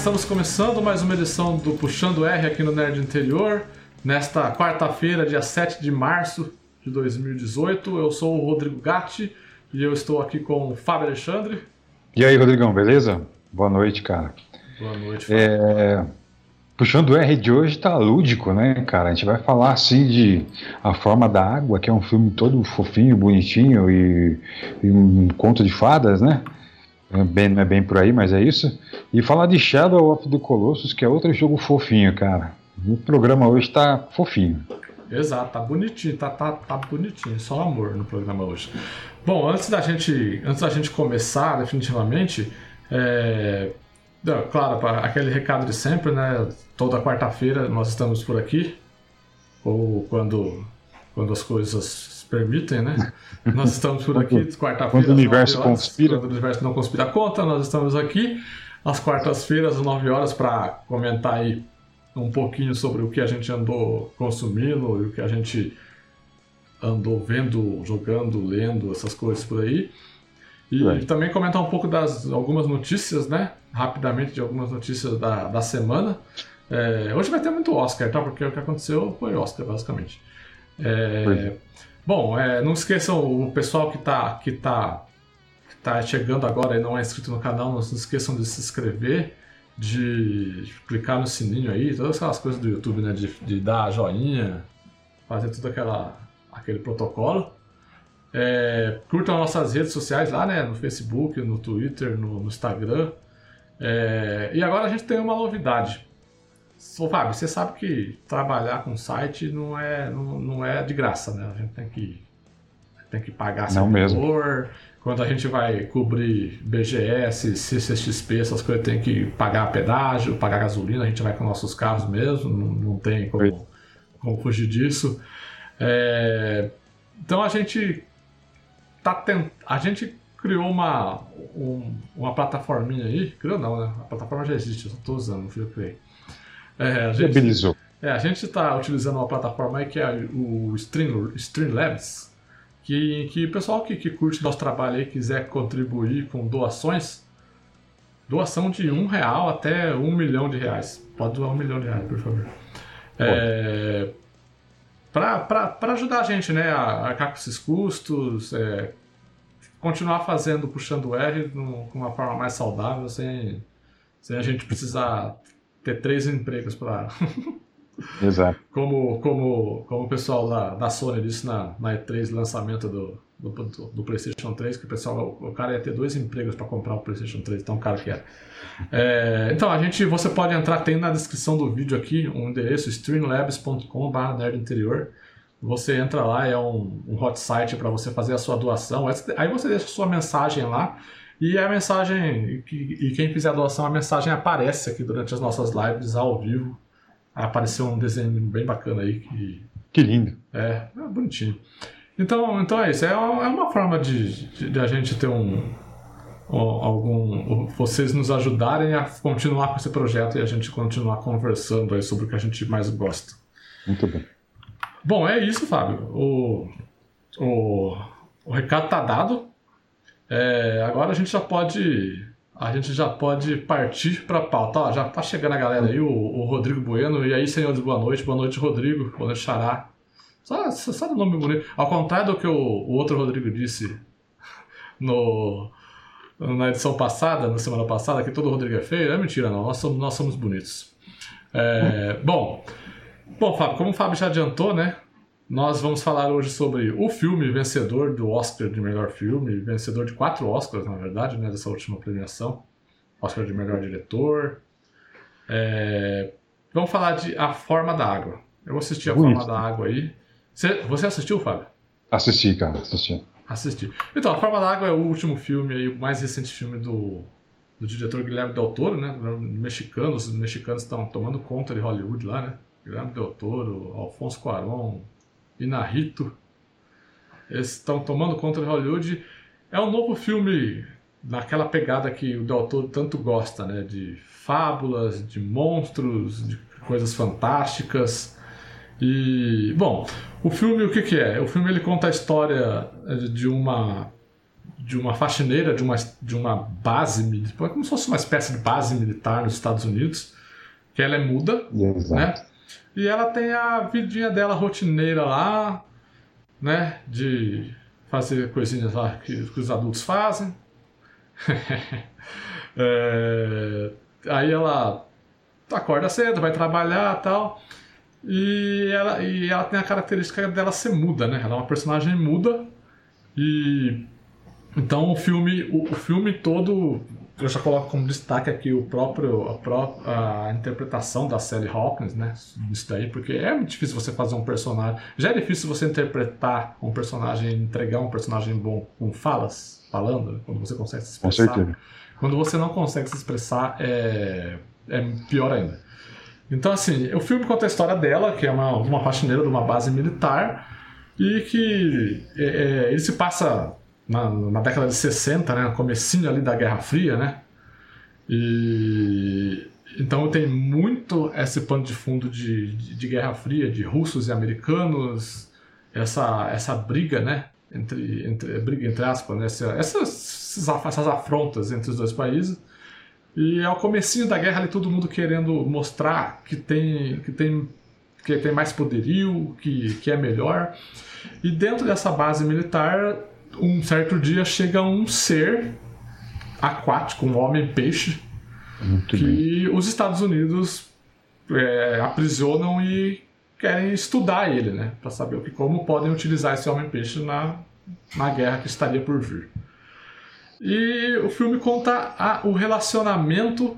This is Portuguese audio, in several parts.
Estamos começando mais uma edição do Puxando R aqui no Nerd Interior. Nesta quarta-feira, dia 7 de março de 2018, eu sou o Rodrigo Gatti e eu estou aqui com o Fábio Alexandre. E aí, Rodrigão, beleza? Boa noite, cara. Boa noite, Fábio. É... Puxando o R de hoje tá lúdico, né, cara? A gente vai falar assim de A Forma da Água, que é um filme todo fofinho, bonitinho e, e um conto de fadas, né? É bem, não é bem por aí, mas é isso. E falar de Shadow of the Colossus, que é outro jogo fofinho, cara. O programa hoje tá fofinho. Exato, tá bonitinho, tá, tá, tá bonitinho, só amor no programa hoje. Bom, antes da gente, antes da gente começar definitivamente, é, claro, aquele recado de sempre, né? Toda quarta-feira nós estamos por aqui, ou quando, quando as coisas permitem, né? Nós estamos por aqui, quarta-feira. Quando o universo horas, conspira. Quando o universo não conspira contra, nós estamos aqui às quartas-feiras, às 9 horas, para comentar aí um pouquinho sobre o que a gente andou consumindo e o que a gente andou vendo, jogando, lendo, essas coisas por aí. E Right. também comentar um pouco das algumas notícias, né? Rapidamente de algumas notícias da, da semana. É, hoje vai ter muito Oscar, tá? Porque o que aconteceu foi Oscar, basicamente. É, é. Bom, é, não esqueçam o pessoal que tá, que tá, que tá chegando agora e não é inscrito no canal, não se esqueçam de se inscrever, de clicar no sininho aí, todas aquelas coisas do YouTube, né? De, de dar joinha, fazer tudo aquela, aquele protocolo. É, curtam nossas redes sociais lá, né? No Facebook, no Twitter, no, no Instagram. É, e agora a gente tem uma novidade. Ô, Fábio, você sabe que trabalhar com site não é, não, não é de graça, né? A gente tem que, tem que pagar mesmo. servidor. Quando a gente vai cobrir BGS, CCXP, essas coisas, tem que pagar pedágio, pagar gasolina. A gente vai com nossos carros mesmo, não, não tem como, como fugir disso. É, então a gente tá tent... a gente criou uma um- uma plataforminha aí, criou não, né? A plataforma já existe, eu só tô usando, não fui eu que criei. É, a gente, é, a gente está utilizando uma plataforma que é o Stream, Streamlabs, que, que o pessoal que, que curte nosso trabalho aí quiser contribuir com doações, doação de um real até um milhão de reais. Pode doar um milhão de reais, por favor. É, para ajudar a gente né, a arcar com esses custos, é, continuar fazendo, puxando o R com uma forma mais saudável, sem, sem a gente precisar ter três empregos para Exato. como, como, como o pessoal da, da Sony disse na, na E3, lançamento do, do, do- PlayStation 3, que o pessoal, o cara ia ter dois empregos para comprar o PlayStation 3, tão caro que era. É, então, a gente, você pode entrar, tem na descrição do vídeo aqui um endereço streamlabs.com.br nerdinterior. Você entra lá, é um, um hot site para você fazer a sua doação. Aí você deixa a sua mensagem lá. E a mensagem, e quem fizer a doação, a mensagem aparece aqui durante as nossas lives ao vivo apareceu um desenho bem bacana aí que Que lindo. é, é bonitinho. Então, então é isso. É uma, é uma forma de, de, de a gente ter um, um- algum vocês nos ajudarem a continuar com esse projeto e a gente continuar conversando aí sobre o que a gente mais gosta. Muito bem. Bom, é isso, Fábio. O, o, o recado tá dado. É, agora a gente já pode a gente já pode partir para a pauta. Ó, já tá chegando a galera aí, o, o Rodrigo Bueno. E aí, senhores, boa noite. Boa noite, Rodrigo. Boa noite, Xará. Só, só só nome bonito. Ao contrário do que o, o outro Rodrigo disse no, na edição passada, na semana passada, que todo Rodrigo é feio. É mentira, não. Nós somos, nós somos bonitos. É, bom, Bom, Fábio, como o Fábio já adiantou, né? Nós vamos falar hoje sobre o filme vencedor do Oscar de melhor filme, vencedor de quatro Oscars, na verdade, né? Dessa última premiação. Oscar de melhor diretor. É, Vamos falar de A Forma da Água. Eu vou assistir A Bonito. Forma da Água aí. Você, você assistiu, Fábio? Assisti, cara, assisti. Assisti. Então, A Forma da Água é o último filme aí, o mais recente filme do, do diretor Guilherme Del Toro, né? Mexicano, os mexicanos estão tomando conta de Hollywood lá, né? Guilherme Del Toro, Alfonso Cuarón, Inarrito. Eles estão tomando conta de Hollywood. É um novo filme naquela pegada que o Del Toro tanto gosta, né? De fábulas, de monstros, de coisas fantásticas. E, bom, o filme o que, que é? O filme ele conta a história eh, de uma de uma faxineira de uma, de uma base militar, como se fosse uma espécie de base militar nos Estados Unidos, que ela é muda, Exato. né? E ela tem a vidinha dela rotineira lá, né? De fazer coisinhas lá que, que os adultos fazem. É, aí ela acorda cedo, vai trabalhar tal. E ela, e ela tem a característica dela ser muda, né? Ela é uma personagem muda. E então o filme, o, o filme todo, eu já coloco como destaque aqui o próprio, a, pró- a interpretação da Sally Hawkins, né? Isso daí, porque é muito difícil você fazer um personagem. Já é difícil você interpretar um personagem, entregar um personagem bom com falas, falando, né? quando você consegue se Com expressar. certeza. Quando você não consegue se expressar, é, é pior ainda. Então, assim, o filme conta a história dela, que é uma, uma faxineira de uma base militar, e que é, é, ele se passa na, na década de 60, né, no comecinho ali da Guerra Fria, né? E então tem muito esse pano de fundo de, de, de Guerra Fria, de russos e americanos, essa, essa briga, né? Entre, entre, briga entre aspas, né? Essa- essas, essas afrontas entre os dois países. E ao comecinho da guerra ali todo mundo querendo mostrar que tem que tem que tem mais poderio, que, que é melhor. E dentro dessa base militar, um certo dia chega um ser aquático, um homem-peixe, Muito bem. que os Estados Unidos é, aprisionam e querem estudar ele, né? Para saber o que, como podem utilizar esse homem-peixe na, na guerra que estaria por vir. E o filme conta a- o relacionamento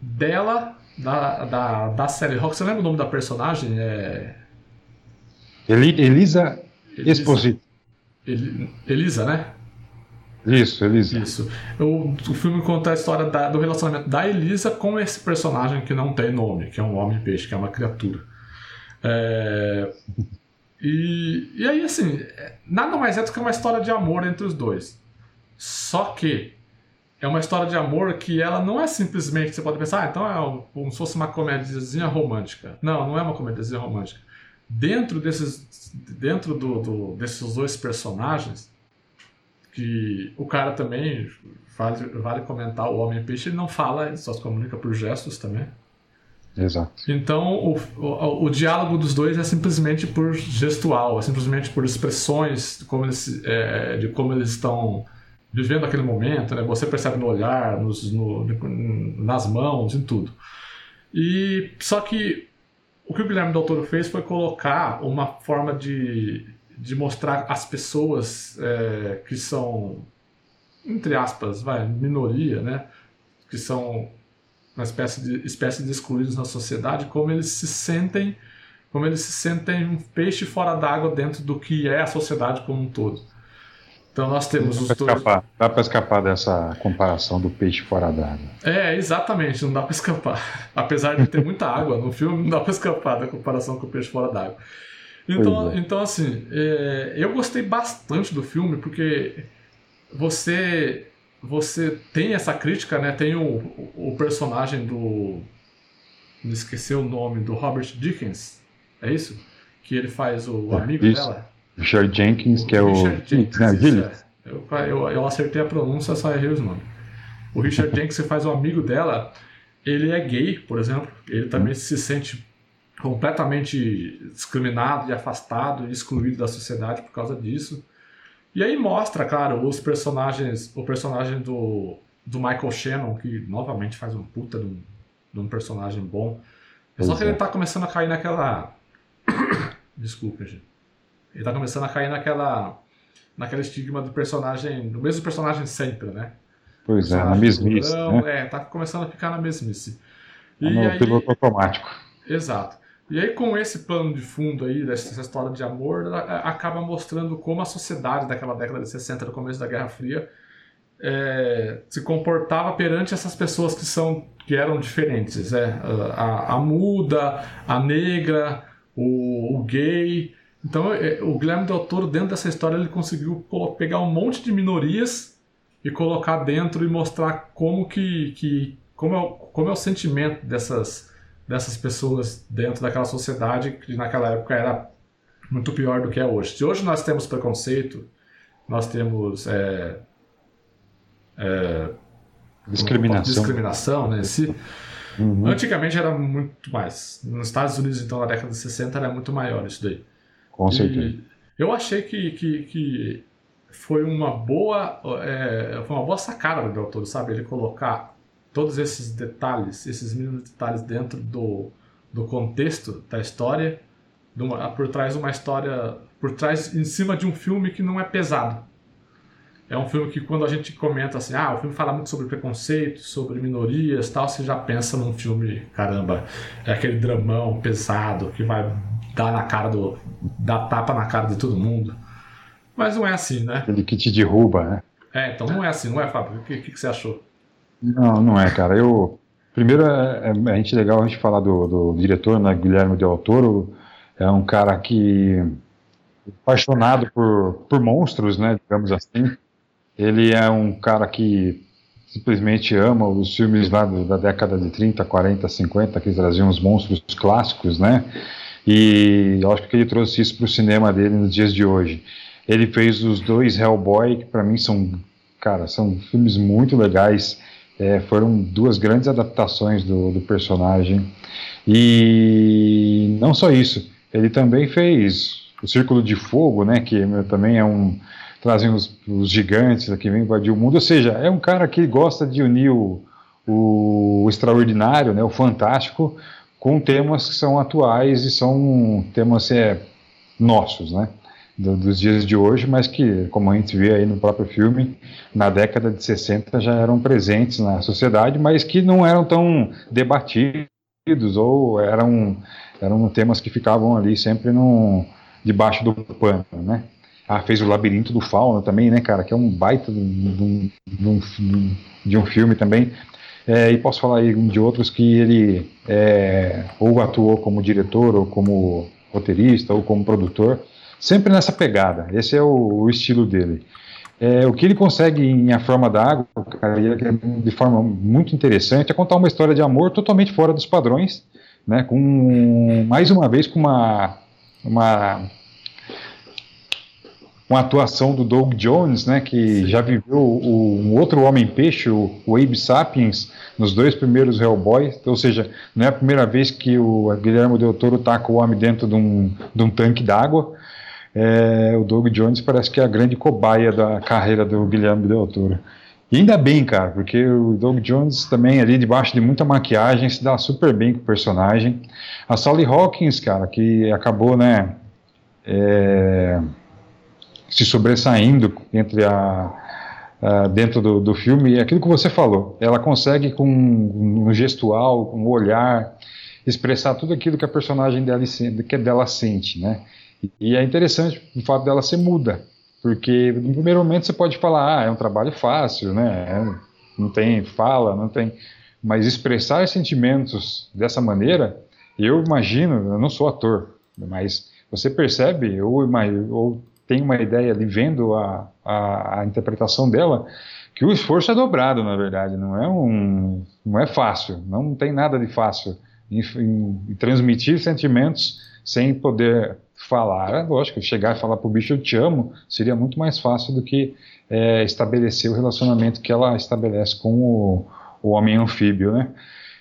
dela, da, da, da série Rock. Você lembra o nome da personagem? É. Eli- Elisa Elisa, Exposito. Eli- Elisa, né? Isso, Elisa. Isso. O, o filme conta a história da- do relacionamento da Elisa com esse personagem que não tem nome, que é um homem-peixe, que é uma criatura. É, e, e aí, assim, nada mais é do que uma história de amor entre os dois. Só que é uma história de amor que ela não é simplesmente, você pode pensar, ah, então é um- como se fosse uma comédiazinha romântica. Não, não é uma comédiazinha romântica. Dentro desses, dentro do, do- desses dois personagens, que o cara também, vale, vale comentar, o Homem-Peixe, ele não fala, ele só se comunica por gestos também. Exato. Então, o, o, o diálogo dos dois é simplesmente por gestual, é simplesmente por expressões de como eles, é, de como eles estão vivendo aquele momento, né? Você percebe no olhar, nos, no- nas mãos, em tudo. E só que o que o Guilherme Del Toro fez foi colocar uma forma de, de mostrar as pessoas é, que são, entre aspas, vai, minoria, né? Que são uma espécie de, espécie de excluídos na sociedade, como eles se sentem, como eles se sentem um peixe fora d'água dentro do que é a sociedade como um todo. Então nós temos os Dá pra dois. escapar, dá pra escapar dessa comparação do peixe fora d'água. É, exatamente, não dá pra escapar. Apesar de ter muita água no filme, não dá pra escapar da comparação com o peixe fora d'água. Então, é. então assim, é, eu gostei bastante do filme porque você você tem essa crítica, né? Tem o, o personagem do. Me esqueci o nome, do Robert Dickens, é isso? Que ele faz o É, amigo isso. dela. Richard Jenkins, que é o. Richard Jenkins, né, Gillies. é. Eu, eu, eu acertei a pronúncia, só errei os nomes. O Richard Jenkins, que faz o amigo dela, ele é gay, por exemplo. Ele também se sente completamente discriminado e afastado e excluído da sociedade por causa disso. E aí mostra, claro, os personagens, o personagem do, do Michael Shannon, que novamente faz um puta de um, de um personagem bom. Só Pois que ele é. tá começando a cair naquela. Desculpa, gente. Ele tá começando a cair naquela. naquele estigma do personagem. do mesmo personagem sempre, né? Pois é, na mesmice. durão, Né? É, tá começando a ficar na mesmice. É E no aí, piloto automático. Exato. E aí, com esse plano de fundo aí, dessa história de amor, a- acaba mostrando como a sociedade daquela década de 60, no começo da Guerra Fria, é, se comportava perante essas pessoas que são que eram diferentes. É, a, a muda, a negra, o, o gay. Então, é, o Guilherme Del Toro, dentro dessa história, ele conseguiu pegar um monte de minorias e colocar dentro e mostrar como que, que como, é o, como é o sentimento dessas dessas pessoas dentro daquela sociedade que naquela época era muito pior do que é hoje. Se hoje nós temos preconceito, nós temos é, é, discriminação, discriminação né? Se, uhum. Antigamente era muito mais. Nos Estados Unidos, então, na década de 60, era muito maior isso daí. Com certeza. eu achei que, que, que foi uma boa é, foi uma boa sacada do autor, sabe? Ele colocar todos esses detalhes, esses mínimos detalhes dentro do, do contexto da história, uma, por trás de uma história, por trás, em cima de um filme que não é pesado. É um filme que quando a gente comenta assim, ah, o filme fala muito sobre preconceito, sobre minorias tal, você já pensa num filme, caramba, é aquele dramão pesado que vai dar na cara do. dar tapa na cara de todo mundo. Mas não é assim, né? Aquele que te derruba, né? É, então não é assim, não é, Fábio? O que, que, que você achou? Não, não é, cara. Eu. Primeiro, é, é, a gente legal a gente falar do, do diretor, né, Guilherme Del Toro. É um cara que. apaixonado por, por monstros, né, digamos assim. Ele é um cara que simplesmente ama os filmes lá da década de 30, 40, 50, que traziam os monstros clássicos, né? E acho que ele trouxe isso para o cinema dele nos dias de hoje. Ele fez os dois Hellboy, que para mim são, cara, são filmes muito legais. É, foram duas grandes adaptações do, do, personagem. E não só isso, ele também fez o Círculo de Fogo, né, que também é um trazem os, os gigantes que vem invadir o mundo. Ou seja, é um cara que gosta de unir o, o, o extraordinário, né, o fantástico, com temas que são atuais e são temas é, nossos, né? do, dos dias de hoje, mas que, como a gente vê aí no próprio filme, na década de 60 já eram presentes na sociedade, mas que não eram tão debatidos ou eram, eram temas que ficavam ali sempre no, debaixo do pano, né? Ah, fez o Labirinto do Fauno também, né, cara, que é um baita de um, de um, de um filme também. É, e posso falar aí de outros que ele é, ou atuou como diretor, ou como roteirista, ou como produtor, Sempre nessa pegada. Esse é o, o estilo dele. É, o que ele consegue em A Forma da Água, cara, é de forma muito interessante, é contar uma história de amor totalmente fora dos padrões, né, com, mais uma vez, com uma, uma, uma atuação do Doug Jones, né, que já viveu o, um outro Homem-Peixe, o, o Abe Sapiens, nos dois primeiros Hellboy, ou seja, não é a primeira vez que o Guilherme Del Toro taca o homem dentro de um, de um tanque d'água, é, o Doug Jones parece que é a grande cobaia da carreira do Guilherme Del Toro. E ainda bem, cara, porque o Doug Jones também ali debaixo de muita maquiagem se dá super bem com o personagem. A Sally Hawkins, cara, que acabou, né, é, se sobressaindo entre a, a dentro do, do filme, é aquilo que você falou. Ela consegue com um gestual, com um olhar, expressar tudo aquilo que a personagem dela, que dela sente, né? E é interessante o fato dela ser muda, porque no primeiro momento você pode falar, ah, é um trabalho fácil, né? É, não tem fala, não tem. Mas expressar sentimentos dessa maneira, eu imagino, eu não sou ator, mas você percebe, ou, ou tem uma ideia ali vendo a, a, a interpretação dela, que o esforço é dobrado, na verdade, não é um, não é fácil, não tem nada de fácil em, em, transmitir sentimentos sem poder falar. Lógico, chegar e falar pro bicho eu te amo seria muito mais fácil do que é, estabelecer o relacionamento que ela estabelece com o, o homem anfíbio, né?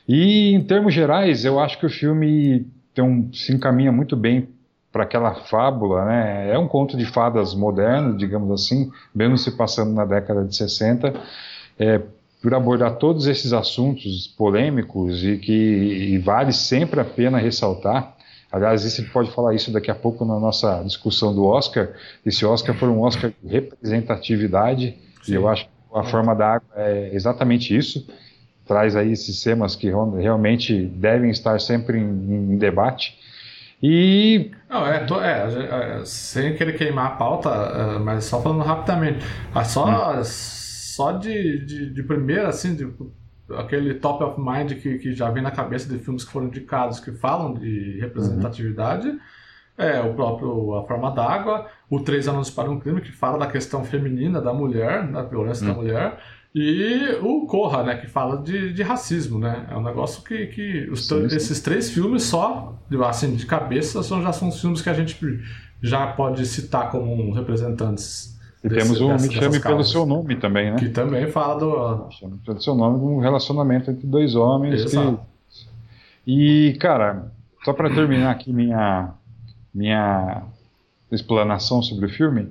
E em termos gerais, eu acho que o filme um, se encaminha muito bem para aquela fábula, né? É um conto de fadas moderno, digamos assim, mesmo se passando na década de 60, é, por abordar todos esses assuntos polêmicos e que e vale sempre a pena ressaltar Aliás, você pode falar isso daqui a pouco na nossa discussão do Oscar. Esse Oscar foi um Oscar de representatividade, Sim. e eu acho que a forma da água é exatamente isso. Traz aí esses temas que realmente devem estar sempre em, em debate. E. Não, é, tô, é, é, sem querer queimar a pauta, é, mas só falando rapidamente. Ah, só, hum. só de, de, de primeira, assim, de aquele top of mind que, que já vem na cabeça de filmes que foram indicados que falam de representatividade. Uhum. É, o próprio A Forma d'Água, o Três Anos para um Crime, que fala da questão feminina da mulher, da violência da mulher, e o Corra, né, que fala de, de racismo, né? É um negócio que, que os sim, sim. esses três filmes só, assim, de cabeça, são, já são filmes que a gente já pode citar como representantes E desse, temos o Me Chame Pelo Seu Nome também, né? Que também fala do. Me Chame Pelo Seu Nome, de um relacionamento entre dois homens. Que... E, cara, só para terminar aqui minha, minha explanação sobre o filme,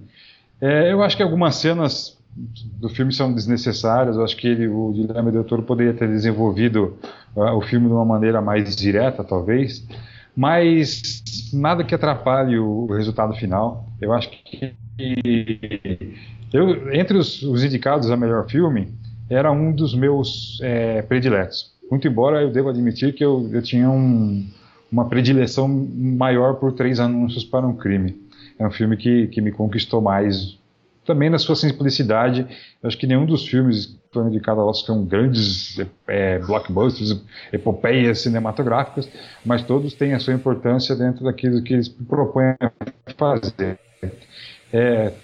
é, eu acho que algumas cenas do filme são desnecessárias. Eu acho que ele, o Guilherme Del Toro poderia ter desenvolvido uh, o filme de uma maneira mais direta, talvez, mas nada que atrapalhe o, o resultado final. Eu acho que eu, entre os, os, indicados a melhor filme, era um dos meus é, prediletos. Muito embora eu devo admitir que eu, eu tinha um, uma predileção maior por Três Anúncios para um Crime. É um filme que, que me conquistou mais também na sua simplicidade. Eu acho que nenhum dos filmes que foram indicados ao Oscar são grandes é, blockbusters, epopeias cinematográficas, mas todos têm a sua importância dentro daquilo que eles propõem fazer. É,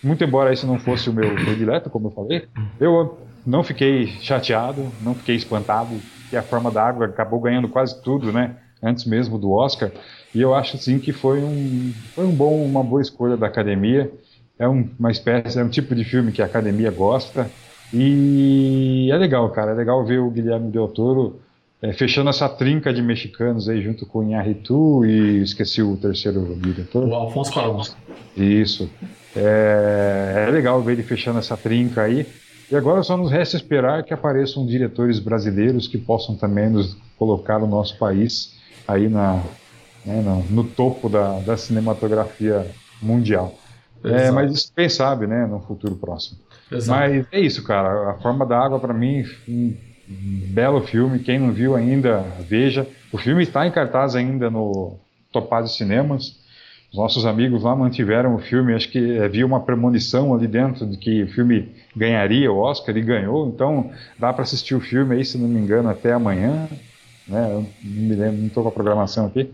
muito embora esse não fosse o meu predileto, como eu falei, eu não fiquei chateado, não fiquei espantado, que a forma da água acabou ganhando quase tudo, né? Antes mesmo do Oscar, e eu acho sim que foi um, foi um bom, uma boa escolha da academia é um, uma espécie, é um tipo de filme que a academia gosta. E é legal, cara. É legal ver o Guilherme Del Toro é, fechando essa trinca de mexicanos aí junto com o Inharritu e esqueci o terceiro diretor. O Alfonso Cuarón. Isso. É, é legal ver ele fechando essa trinca aí. E agora só nos resta esperar que apareçam diretores brasileiros que possam também nos colocar o nosso país aí na, né, no, no topo da, da cinematografia mundial. É, mas isso quem sabe, né, no futuro próximo. Exato. Mas é isso, cara. A Forma da Água, para mim, um belo filme. Quem não viu ainda, veja. O filme está em cartaz ainda no Topaz Cinemas. Os nossos amigos lá mantiveram o filme. Acho que havia uma premonição ali dentro de que o filme ganharia o Oscar e ganhou. Então dá para assistir o filme aí, se não me engano, até amanhã. Né? Eu não me lembro, não estou com a programação aqui.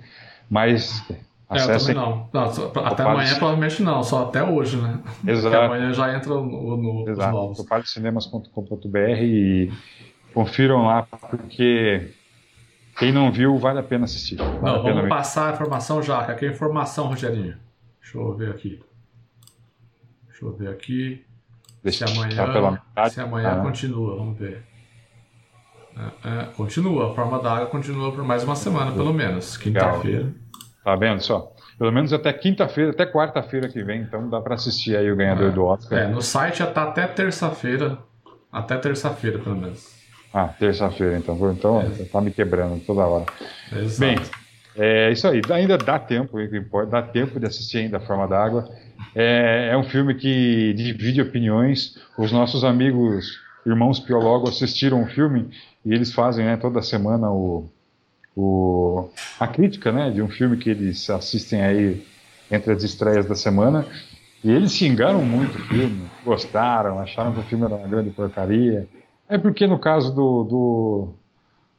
Mas é, eu também não. não até amanhã provavelmente não, só até hoje, né? Exato. Porque amanhã já entra no, no Exato. novos. Cinemas.com.br e confiram lá, porque quem não viu vale a pena assistir. Vale não, vamos ver. passar a informação já, que aqui é informação, Rogerinho. Deixa eu ver aqui. Deixa eu ver aqui. Deixa se amanhã, se amanhã ah, continua, vamos ver. É, é, continua, a forma da água continua por mais uma semana, pelo menos. Quinta-feira. Tá vendo só? Pelo menos até quinta-feira, até quarta-feira que vem, então dá para assistir aí o ganhador é, do Oscar. É, no site já tá até terça-feira. Até terça-feira, pelo menos. Ah, terça-feira, então. Então é. tá me quebrando toda hora. Exato. Bem, é isso aí. Ainda dá tempo, dá tempo de assistir ainda A Forma d'Água. É, é um filme que divide opiniões. Os nossos amigos, irmãos biólogos, assistiram o filme e eles fazem né, toda semana o, o, a crítica né, de um filme que eles assistem aí entre as estreias da semana. E eles xingaram muito o filme, gostaram, acharam que o filme era uma grande porcaria. É porque no caso do, do,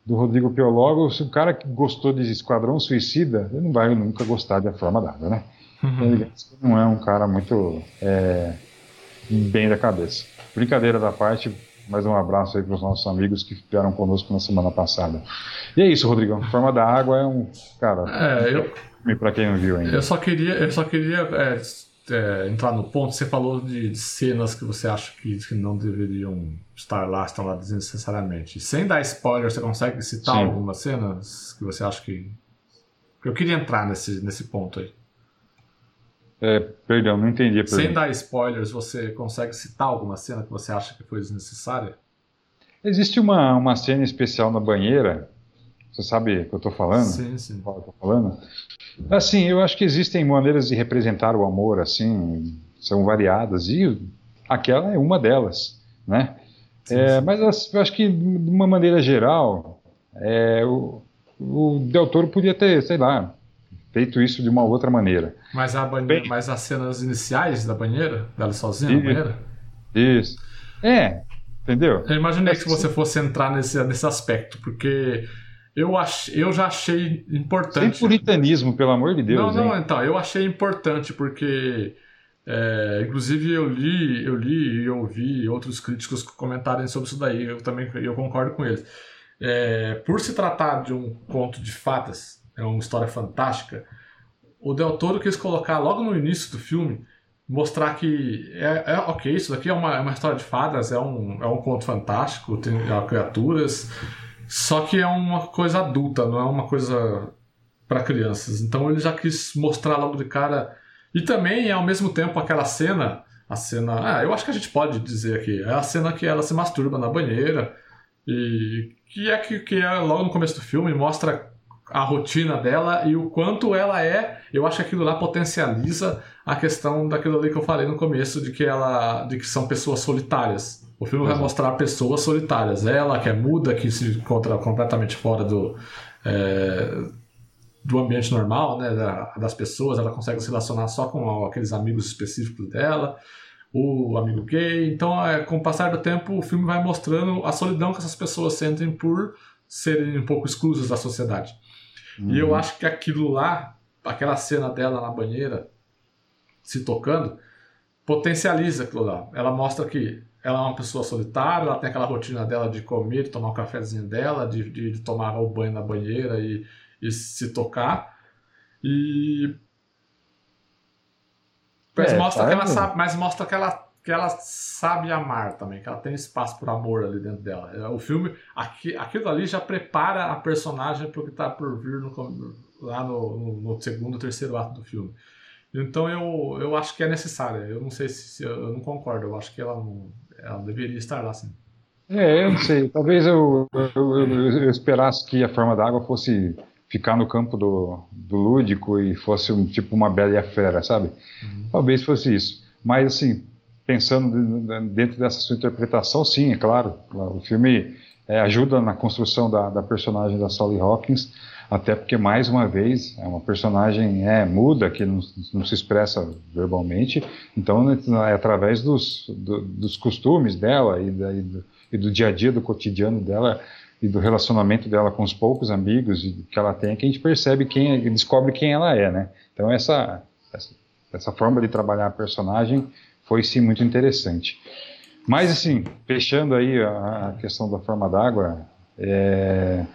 do Rodrigo Piologo, se o cara que gostou de Esquadrão Suicida, ele não vai nunca gostar de A Forma d'Água, né? Uhum. Ele não é um cara muito é, bem da cabeça. Brincadeira da parte, mais um abraço aí para os nossos amigos que vieram conosco na semana passada. E é isso, Rodrigão. Forma da Água é um. Cara. É, eu. Para quem não viu ainda. Eu só queria, eu só queria é, é, entrar no ponto. Você falou de, de, cenas que você acha que, que não deveriam estar lá, estão lá desnecessariamente. Sem dar spoiler, você consegue citar Sim. algumas cenas que você acha que. Eu queria entrar nesse, nesse ponto aí. É, perdão, não entendi. Sem dar spoilers, você consegue citar alguma cena que você acha que foi desnecessária? Existe uma, uma cena especial na banheira, você sabe o que eu estou falando? Sim, sim. Eu tô falando? Assim, eu acho que existem maneiras de representar o amor, assim, são variadas, e aquela é uma delas, né? Sim, é, sim. Mas eu acho que, de uma maneira geral, é, o, o Del Toro podia ter, sei lá, feito isso de uma outra maneira. Mas, a banheira, Bem, mas as cenas iniciais da banheira, dela sozinha na banheira? Isso. É, entendeu? Eu imaginei é que, que você fosse entrar nesse, nesse aspecto, porque eu, ach, eu já achei importante. Sem puritanismo, pelo amor de Deus. Não, não, hein? então, eu achei importante, porque. É, inclusive eu li, eu li e ouvi outros críticos comentarem sobre isso daí. Eu também eu concordo com eles. É, por se tratar de um conto de fadas, é uma história fantástica. O Del Toro quis colocar logo no início do filme mostrar que é, é, ok, isso daqui é uma, é uma história de fadas, é um, é um conto fantástico, tem é, criaturas, só que é uma coisa adulta, não é uma coisa para crianças. Então ele já quis mostrar logo de cara. E também, ao mesmo tempo, aquela cena, a cena. Ah, eu acho que a gente pode dizer aqui, é a cena que ela se masturba na banheira. E que é que, que é logo no começo do filme, mostra a rotina dela e o quanto ela é, eu acho que aquilo lá potencializa a questão daquilo ali que eu falei no começo de que ela, de que são pessoas solitárias. O filme uhum. vai mostrar pessoas solitárias, ela que é muda, que se encontra completamente fora do é, do ambiente normal, né, das pessoas, ela consegue se relacionar só com aqueles amigos específicos dela, o amigo gay. Então, é, com o passar do tempo, o filme vai mostrando a solidão que essas pessoas sentem por serem um pouco exclusas da sociedade. Uhum. E eu uhum. acho que aquilo lá, aquela cena dela na banheira, se tocando, potencializa aquilo lá. Ela mostra que ela é uma pessoa solitária, ela tem aquela rotina dela de comer, de tomar o um cafezinho dela, de, de, de, tomar o banho na banheira e, e se tocar. E. Mas, é, mostra que ela sabe, mas mostra que ela que ela sabe amar também, que ela tem espaço por amor ali dentro dela. É, o filme, aqui, aquilo ali já prepara a personagem para o que está por vir no, lá no, no, segundo, terceiro ato do filme. Então eu, eu acho que é necessária. Eu não sei se, eu não concordo. Eu acho que ela não, ela deveria estar lá sim. É, eu não sei. Talvez eu, eu, eu, eu esperasse que a forma da água fosse ficar no campo do, do lúdico e fosse um, tipo uma bela e a fera, sabe? Uhum. Talvez fosse isso. Mas assim, pensando dentro dessa sua interpretação, sim, é claro. O filme é, ajuda na construção da, da, personagem da Sally Hawkins, até porque, mais uma vez, é uma personagem é, muda, que não, não se expressa verbalmente, então é através dos, do, dos costumes dela e, da, e, do, e, do, dia a dia, do cotidiano dela e do relacionamento dela com os poucos amigos que ela tem, que a gente percebe quem, descobre quem ela é, né? Então essa, essa, essa forma de trabalhar a personagem foi sim muito interessante. Mas assim, fechando aí a, questão da forma d'água, é,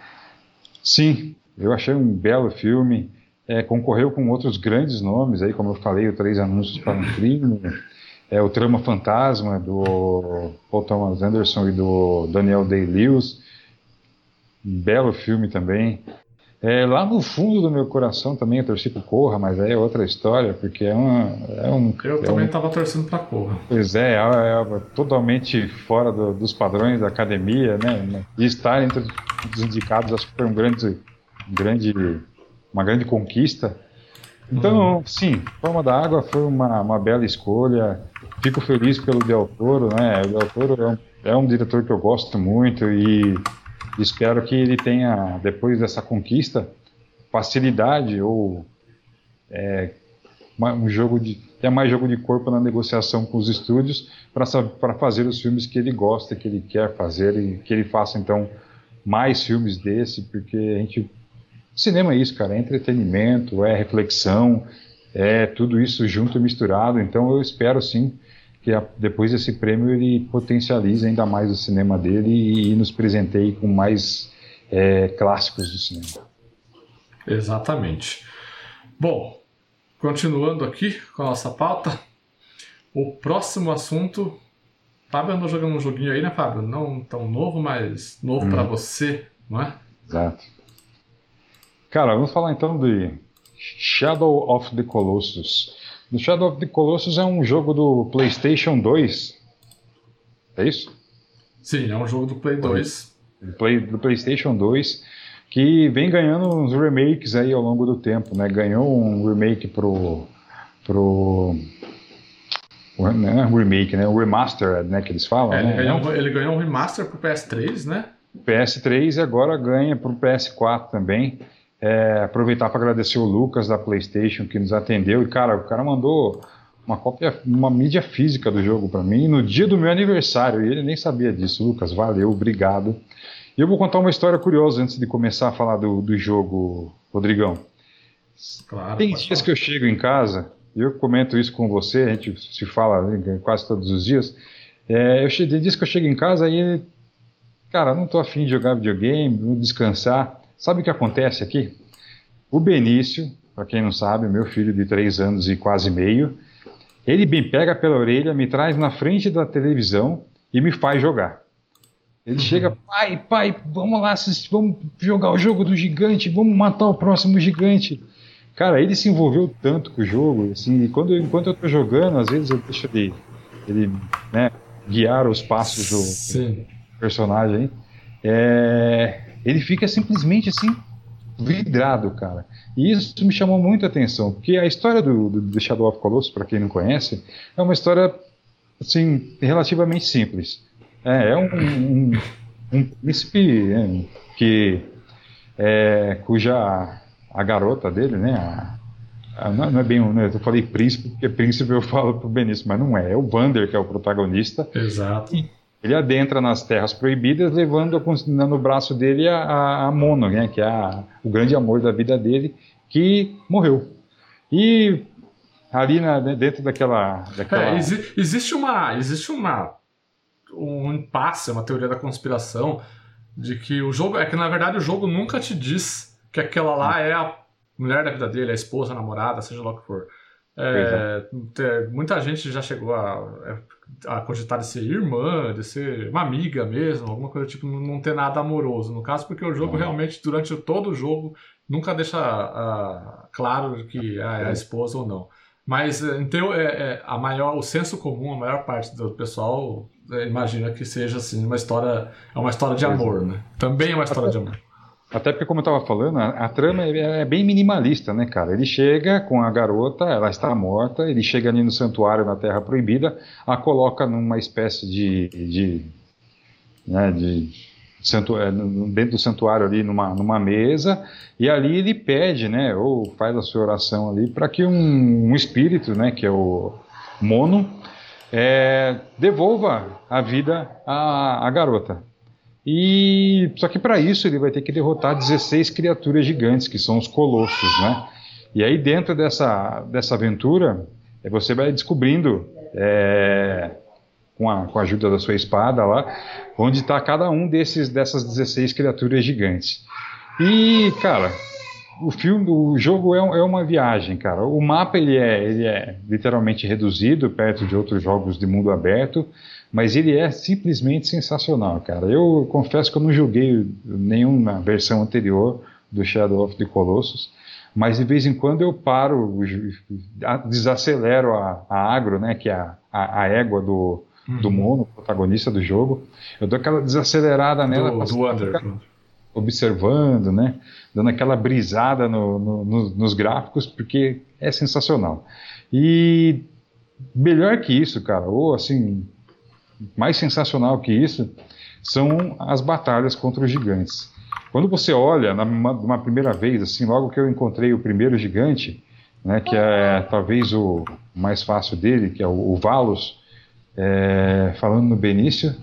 sim, eu achei um belo filme. É, concorreu com outros grandes nomes aí, como eu falei, o Três Anúncios para um Crime, é, o Trama Fantasma do Paul Thomas Anderson e do Daniel Day-Lewis, um belo filme também. É, lá no fundo do meu coração também eu torci pro Corra, mas aí é outra história, porque é, uma, é um. Eu é também estava um... torcendo para Corra. Pois é, é, é, totalmente fora do, dos padrões da academia, né? E estar entre os indicados acho que foi um grande, grande, uma grande conquista. Então, hum. sim, Forma da Água foi uma, uma bela escolha. Fico feliz pelo Del Toro, né? O Del Toro é um, é um diretor que eu gosto muito e Espero que ele tenha, depois dessa conquista, facilidade ou é, um jogo de tenha mais jogo de corpo na negociação com os estúdios para fazer os filmes que ele gosta, que ele quer fazer e que ele faça então mais filmes desse, porque a gente cinema é isso, cara, é entretenimento, é reflexão, é tudo isso junto e misturado. Então eu espero sim que a, depois desse prêmio ele potencialize ainda mais o cinema dele e, e nos presenteie com mais é, clássicos do cinema. Exatamente. Bom, continuando aqui com a nossa pauta, o próximo assunto. Fábio andou jogando um joguinho aí, né, Fábio? Não tão novo, mas novo hum. para você, não é? Exato. Cara, vamos falar então de Shadow of the Colossus. The Shadow of the Colossus é um jogo do PlayStation 2. É isso? Sim, é um jogo do Play 2. Do, Play, do PlayStation 2 que vem ganhando uns remakes aí ao longo do tempo, né? Ganhou um remake pro pro é um remake, né? O remaster, né, que eles falam, é, né? ele, ganhou, ele ganhou um remaster pro PS3, né? PS3 e agora ganha pro PS4 também. É, aproveitar para agradecer o Lucas da PlayStation que nos atendeu. E, cara, o cara mandou uma cópia, uma mídia física do jogo para mim no dia do meu aniversário. E ele nem sabia disso. Lucas, valeu, obrigado. E eu vou contar uma história curiosa antes de começar a falar do, do jogo, Rodrigão. Claro, Tem dias falar. que eu chego em casa, e eu comento isso com você, a gente se fala né, quase todos os dias. É, eu cheguei, dias que eu chego em casa e, cara, não tô afim de jogar videogame, vou descansar. Sabe o que acontece aqui? O Benício, para quem não sabe, meu filho de três anos e quase meio, Ele me pega pela orelha, me traz na frente da televisão e me faz jogar. Ele uhum. chega, pai, pai, vamos lá, assistir, vamos jogar o jogo do gigante, vamos matar o próximo gigante. Cara, ele se envolveu tanto com o jogo, assim, quando, enquanto eu tô jogando, às vezes eu deixo ele, ele né, guiar os passos do Sim. personagem. É, ele fica simplesmente assim, vidrado, cara. E isso me chamou muita atenção, porque a história do, do, do Shadow of Colossus, para quem não conhece, é uma história assim, relativamente simples. É, é um, um, um príncipe né, que é, cuja a garota dele, né, a, a, não, é bem, né, eu falei príncipe, porque príncipe eu falo pro Benício, mas não é, é o Vander que é o protagonista. Exato. E ele adentra nas terras proibidas, levando no braço dele a, a, a Mono, né, que é a, o grande amor da vida dele, que morreu. E ali na, dentro daquela. daquela... É, exi existe uma. Existe uma. um impasse, uma teoria da conspiração de que o jogo. É que na verdade o jogo nunca te diz que aquela lá é a mulher da vida dele, a esposa, a namorada, seja lá o que for. É, é. Muita gente já chegou a, a cogitar de ser irmã, de ser uma amiga mesmo, alguma coisa tipo, não ter nada amoroso. No caso, porque o jogo realmente, durante todo o jogo, nunca deixa uh, claro que é a esposa ou não. Mas então é, é, a maior, o senso comum, a maior parte do pessoal é, imagina que seja assim uma história, é uma história de amor, né? Também é uma história de amor. Até porque, como eu estava falando, a, a trama é, é, bem minimalista, né, cara? Ele chega com a garota, ela está morta, ele chega ali no santuário na Terra Proibida, a coloca numa espécie de, de, né, de é, dentro do santuário ali numa, numa mesa e ali ele pede, né, ou faz a sua oração ali para que um, um, espírito, né, que é o mono, é, devolva a vida à, à garota. E só que para isso ele vai ter que derrotar 16 criaturas gigantes que são os colossos, né? E aí dentro dessa dessa aventura você vai descobrindo é, com a, com a ajuda da sua espada lá, onde está cada um desses dessas 16 criaturas gigantes. E, cara, o filme, o jogo é, é, uma viagem, cara. O mapa ele é, ele é literalmente reduzido perto de outros jogos de mundo aberto, mas ele é simplesmente sensacional, cara. Eu confesso que eu não joguei nenhuma versão anterior do Shadow of the Colossus, mas de vez em quando eu paro, desacelero a, a agro, né, que é a, a, a égua do, uhum. do Mono, protagonista do jogo. Eu dou aquela desacelerada nela. Do, do Under. Observando, né? Dando aquela brisada no, no, no, nos gráficos, porque é sensacional. E melhor que isso, cara, ou assim, mais sensacional que isso, são as batalhas contra os gigantes. Quando você olha, numa, primeira vez, assim, logo que eu encontrei o primeiro gigante, né, que é talvez o mais fácil dele, que é o, o Valos, é, falando no Benício,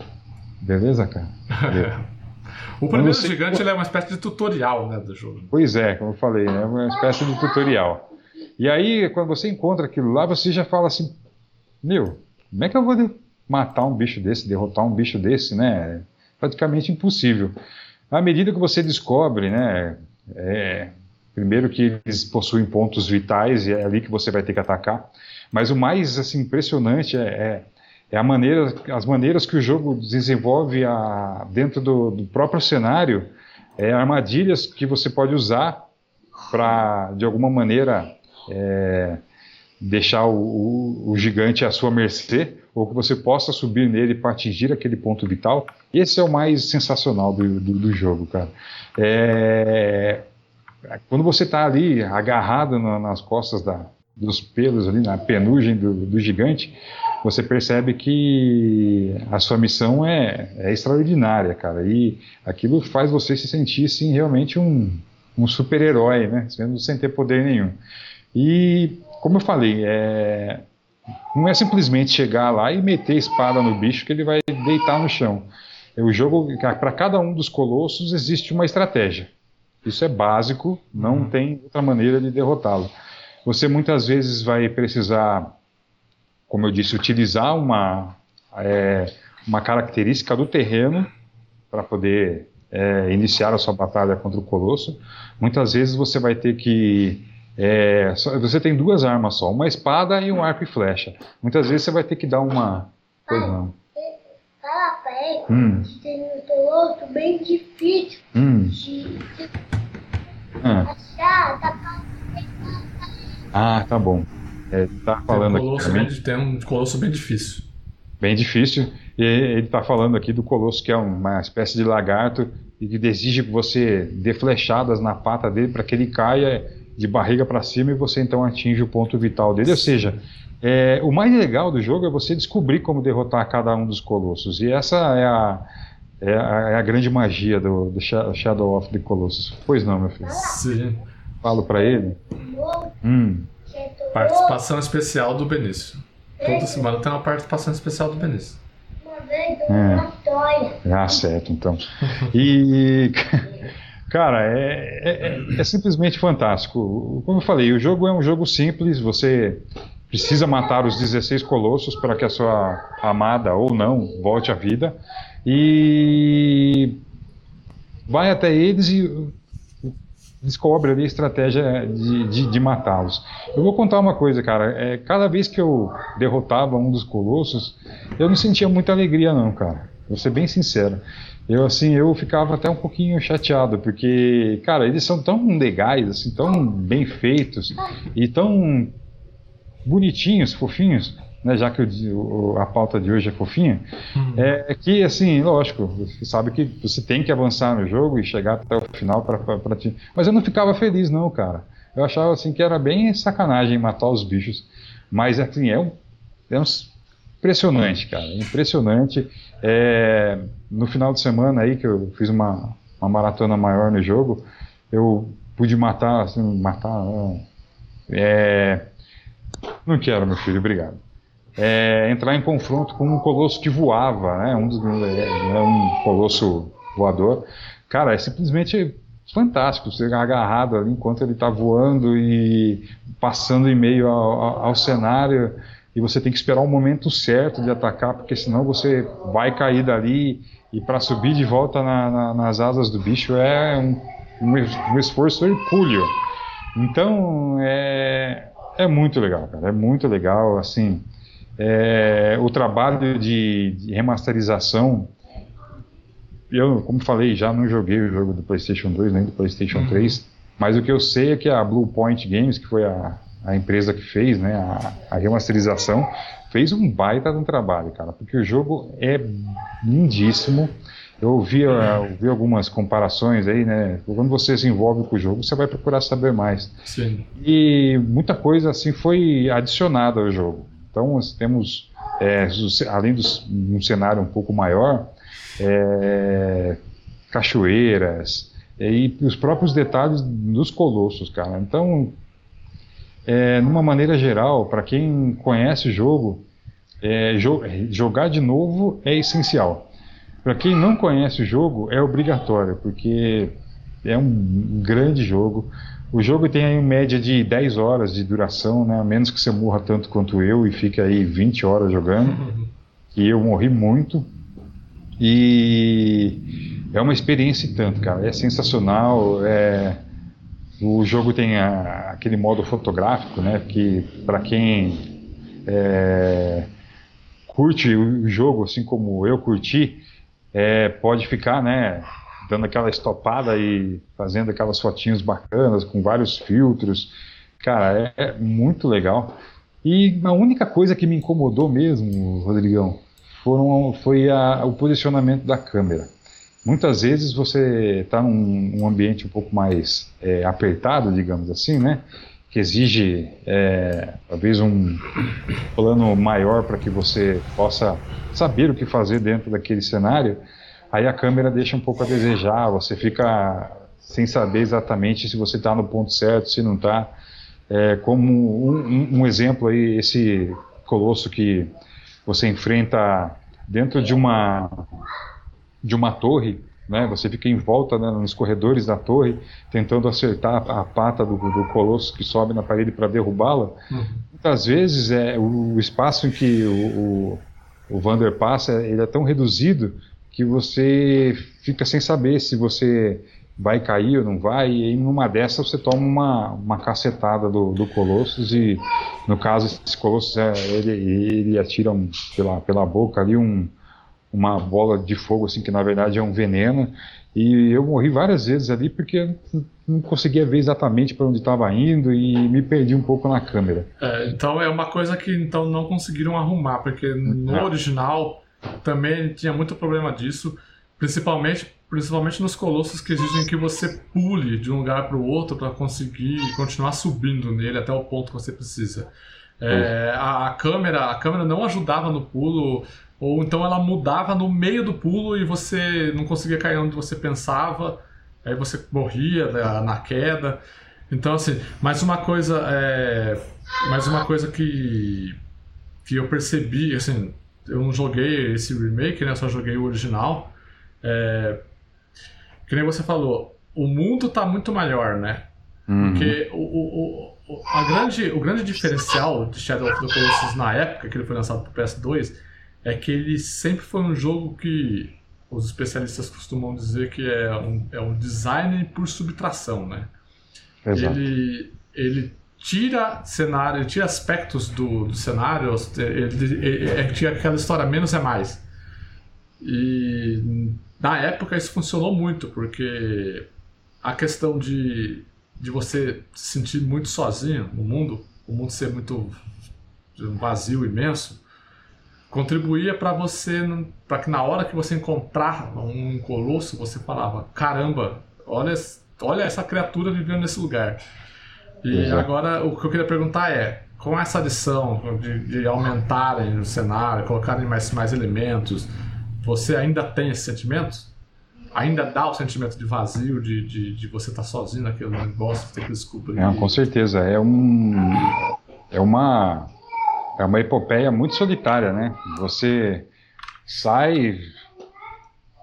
beleza, cara? o primeiro você... gigante é uma espécie de tutorial né, do jogo. Pois é, como eu falei, é uma espécie de tutorial. E aí, quando você encontra aquilo lá, você já fala assim: Meu, como é que eu vou matar um bicho desse, derrotar um bicho desse, né? É praticamente impossível. À medida que você descobre, né? É, primeiro que eles possuem pontos vitais e é ali que você vai ter que atacar. Mas o mais assim, impressionante é, é é maneira, as maneiras que o jogo desenvolve a, dentro do, do próprio cenário, é, armadilhas que você pode usar para, de alguma maneira, é, deixar o, o, o, gigante à sua mercê, ou que você possa subir nele para atingir aquele ponto vital. Esse é o mais sensacional do, do, do jogo, cara. É, quando você está ali agarrado na, nas costas da, dos pelos ali, na penugem do, do gigante, você percebe que a sua missão é, é, extraordinária, cara. E aquilo faz você se sentir, assim, realmente um, um super-herói, né? Mesmo sem ter poder nenhum. E, como eu falei, é, não é simplesmente chegar lá e meter a espada no bicho que ele vai deitar no chão. É o jogo, para cada um dos colossos existe uma estratégia. Isso é básico, não uhum. tem outra maneira de derrotá-lo. Você muitas vezes vai precisar como eu disse, utilizar uma, é, uma característica do terreno para poder é, iniciar a sua batalha contra o Colosso. Muitas vezes você vai ter que É, só, você tem duas armas só, uma espada e um arco e flecha. Muitas vezes você vai ter que dar uma. Pois não. Fala pra ele Hum. que tem um outro bem difícil Hum. de, de Ah, achar. Dá pra ah, tá bom. É, tá Tem um falando aqui bem, tem um colosso bem difícil. Bem difícil. E ele está falando aqui do colosso, que é uma espécie de lagarto e que exige que você dê flechadas na pata dele para que ele caia de barriga para cima e você então atinge o ponto vital dele. Ou seja, é, o mais legal do jogo é você descobrir como derrotar cada um dos colossos. E essa é a, é a, é a grande magia do, do Sha- Shadow of the Colossus. Pois não, meu filho. Sim. Falo para ele. Hum. Participação especial do Benício. Toda semana tem uma participação especial do Benício. Uma vez do É. Ah, certo, então. E, cara, é, é- é simplesmente fantástico. Como eu falei, o jogo é um jogo simples, você precisa matar os 16 colossos para que a sua amada ou não volte à vida. E vai até eles e descobre ali a estratégia de, de, de matá-los. Eu vou contar uma coisa, cara. É, cada vez que eu derrotava um dos colossos, eu não sentia muita alegria, não, cara. Vou ser bem sincero. Eu, assim, eu ficava até um pouquinho chateado, porque, cara, eles são tão legais, assim, tão bem feitos e tão bonitinhos, fofinhos, né, já que o a pauta de hoje é fofinha, é que, assim, lógico, você sabe que você tem que avançar no jogo e chegar até o final para ti. Mas eu não ficava feliz, não, cara. Eu achava, assim, que era bem sacanagem matar os bichos. Mas, assim, é um, é um impressionante, cara, impressionante. É, no final de semana aí, que eu fiz uma, uma maratona maior no jogo, eu pude matar, assim, matar... né, É, não quero, meu filho, obrigado. É, entrar em confronto com um colosso que voava, né? Um, dos, é, é um colosso voador. Cara, é simplesmente fantástico você agarrado ali enquanto ele está voando e passando em meio ao, ao- ao cenário e você tem que esperar o momento certo de atacar, porque senão você vai cair dali e para subir de volta na- na- nas asas do bicho é um, um es- esforço hercúleo. Então é, é muito legal, cara. É muito legal, assim. é, o trabalho de, de remasterização. Eu, como falei, já não joguei o jogo do PlayStation 2 nem do PlayStation 3, mas o que eu sei é que a Blue Point Games, que foi a, a empresa que fez né, a, a remasterização, fez um baita de um trabalho, cara, porque o jogo é lindíssimo. Eu ouvi, uh, ouvi algumas comparações aí, né? Quando você se envolve com o jogo, você vai procurar saber mais. Sim. E muita coisa assim foi adicionada ao jogo. Então nós temos, é, além de um cenário um pouco maior, é, cachoeiras e os próprios detalhes dos colossos, cara. Então, é, numa maneira geral, para quem conhece o jogo, é, jo- jogar de novo é essencial. Para quem não conhece o jogo, é obrigatório, porque é um grande jogo. O jogo tem aí média de 10 horas de duração, né? a menos que você morra tanto quanto eu e fique aí 20 horas jogando. E eu morri muito. E é uma experiência e tanto, cara. É sensacional. É... O jogo tem a- aquele modo fotográfico, né? Que para quem é, curte o jogo, assim como eu curti, é, pode ficar, né? Dando aquela estopada e fazendo aquelas fotinhas bacanas com vários filtros. Cara, é, é muito legal. E a única coisa que me incomodou mesmo, Rodrigão, foram, foi a- o posicionamento da câmera. Muitas vezes você está num um ambiente um pouco mais é, apertado, digamos assim, né? Que exige é, talvez um plano maior para que você possa saber o que fazer dentro daquele cenário. Aí a câmera deixa um pouco a desejar, você fica sem saber exatamente se você está no ponto certo, se não está. É, como um, um- exemplo aí, esse colosso que você enfrenta dentro de uma de uma torre, né? Você fica em volta né, nos corredores da torre, tentando acertar a, a pata do, do colosso que sobe na parede para derrubá-la. Uhum. Muitas vezes é o, o espaço em que o, o, o Vander passa, ele é tão reduzido que você fica sem saber se você vai cair ou não vai, e numa dessas você toma uma, uma cacetada do, do Colossus e no caso esse Colossus é, ele, ele atira um, pela, pela boca ali um, uma bola de fogo assim que na verdade é um veneno e eu morri várias vezes ali porque não conseguia ver exatamente para onde estava indo e me perdi um pouco na câmera. É, então é uma coisa que então não conseguiram arrumar porque no original também tinha muito problema disso, principalmente principalmente nos colossos que exigem que você pule de um lugar para o outro para conseguir continuar subindo nele até o ponto que você precisa. É, a, a, câmera, a câmera não ajudava no pulo, ou então ela mudava no meio do pulo e você não conseguia cair onde você pensava, aí você morria na, na queda. Então assim, mais uma coisa, é, mais uma coisa que que eu percebi, assim, eu não joguei esse remake, né? Eu só joguei o original. É, que nem você falou, o mundo está muito maior, né? Uhum. Porque o, o, o, a grande, o grande diferencial de Shadow of the Colossus na época que ele foi lançado para o PS2 é que ele sempre foi um jogo que os especialistas costumam dizer que é um, é um design por subtração, né? Exato. Ele, ele tira cenário, ele tira aspectos do, do cenário, ele, ele, ele, ele, aquela história menos é mais. E na época isso funcionou muito, porque a questão de, de você se sentir muito sozinho no mundo, o mundo ser muito vazio, imenso, contribuía para você, para que na hora que você encontrar um colosso, você falava: caramba, olha, olha essa criatura vivendo nesse lugar. E Exato. agora o que eu queria perguntar é: com essa adição de, de aumentarem o cenário, colocarem mais, mais elementos, você ainda tem esse sentimento? Ainda dá o sentimento de vazio, de, de, de você estar tá sozinho naquele negócio, ter que descobrir? Não, com certeza. É, um, é, uma, é uma epopeia muito solitária, né? Você sai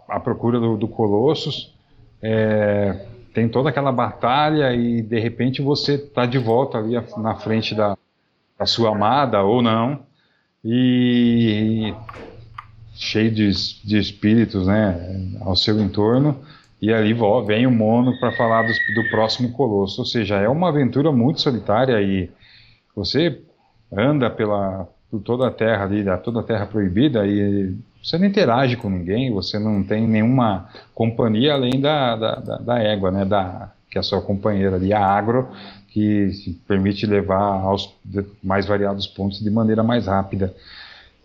à procura do, do Colossus, é, tem toda aquela batalha e de repente você está de volta ali na frente da, da sua amada ou não. E cheio de, de espíritos né, ao seu entorno, e ali vem o Mono para falar do, do, próximo colosso. Ou seja, é uma aventura muito solitária e você anda pela por toda a terra ali, toda a terra proibida e você não interage com ninguém, você não tem nenhuma companhia além da, da, da, da égua, né, da, que é a sua companheira ali, a agro, que permite levar aos mais variados pontos de maneira mais rápida.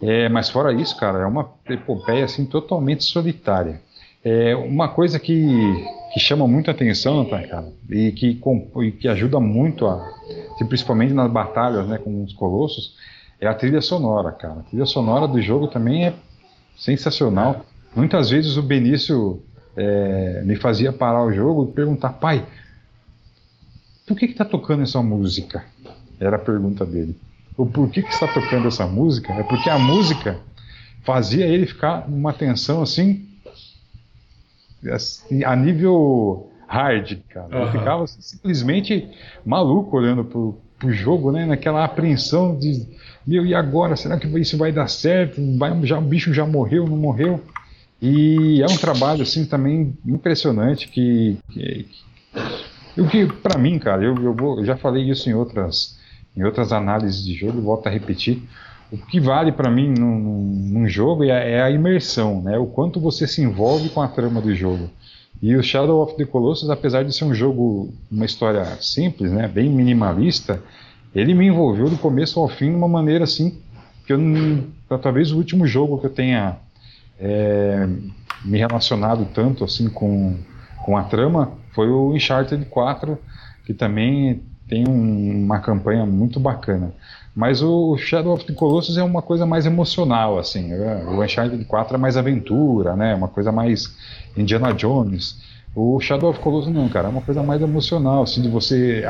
É, mas fora isso, cara, é uma epopeia assim totalmente solitária. É uma coisa que, que chama muito atenção, cara, e que, e que ajuda muito a, principalmente nas batalhas, né, com os colossos, é a trilha sonora, cara. A trilha sonora do jogo também é sensacional. Muitas vezes o Benício é, me fazia parar o jogo e perguntar, pai, por que está tocando essa música? Era a pergunta dele o porquê que está tocando essa música é porque a música fazia ele ficar numa tensão assim, assim a nível hard, cara. Uhum. Ele ficava simplesmente maluco olhando pro, pro jogo, né? Naquela apreensão de meu, e agora? Será que isso vai dar certo? Vai, já, o bicho já morreu, não morreu? E é um trabalho assim também impressionante que, que, que, que para mim, cara, eu, eu, vou, eu já falei isso em outras em outras análises de jogo, volto a repetir, o que vale para mim num, num jogo é, é, a imersão, né? o quanto você se envolve com a trama do jogo. E o Shadow of the Colossus, apesar de ser um jogo, uma história simples, né, bem minimalista, ele me envolveu do começo ao fim de uma maneira assim que eu não, talvez o último jogo que eu tenha é, me relacionado tanto assim com, com a trama foi o Uncharted 4, que também tem um, uma campanha muito bacana. Mas o Shadow of the Colossus é uma coisa mais emocional, assim. Né? O Uncharted 4 é mais aventura, né? Uma coisa mais Indiana Jones. O Shadow of the Colossus não, cara, é uma coisa mais emocional, assim, de você...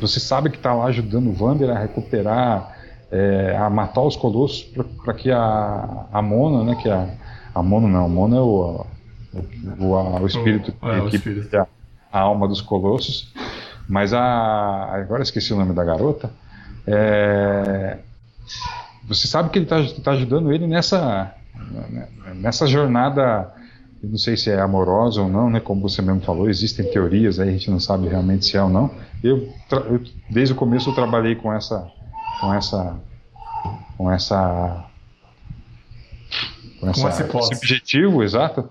Você sabe que está lá ajudando o Wander a recuperar, é, a matar os colossos para que a, a Mona, né, que é a, a Mona não, a Mona é o, o, o, o espírito é, que, espírito. a, a alma dos colossos, mas a. Agora esqueci o nome da garota. É, você sabe que ele está tá ajudando ele nessa, nessa jornada não sei se é amorosa ou não, né? Como você mesmo falou, existem teorias aí, a gente não sabe realmente se é ou não. Eu, eu desde o começo eu trabalhei com essa, com essa, com essa, com, essa, com esse objetivo, exato.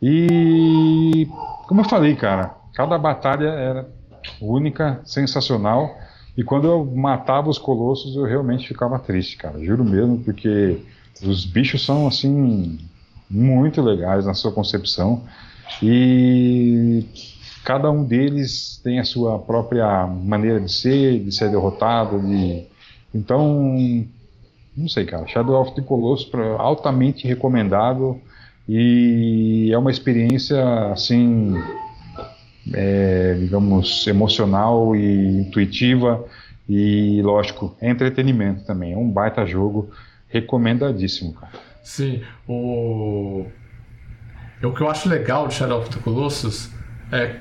E como eu falei, cara, cada batalha era única, sensacional. E quando eu matava os colossos, eu realmente ficava triste, cara. Juro mesmo, porque os bichos são assim muito legais na sua concepção e cada um deles tem a sua própria maneira de ser, de ser derrotado, de então não sei, cara. Shadow of the Colossus altamente recomendável e é uma experiência assim, é, digamos, emocional e intuitiva e lógico, entretenimento também. É um baita jogo recomendadíssimo, cara. Sim, o... o que eu acho legal de Shadow of the Colossus é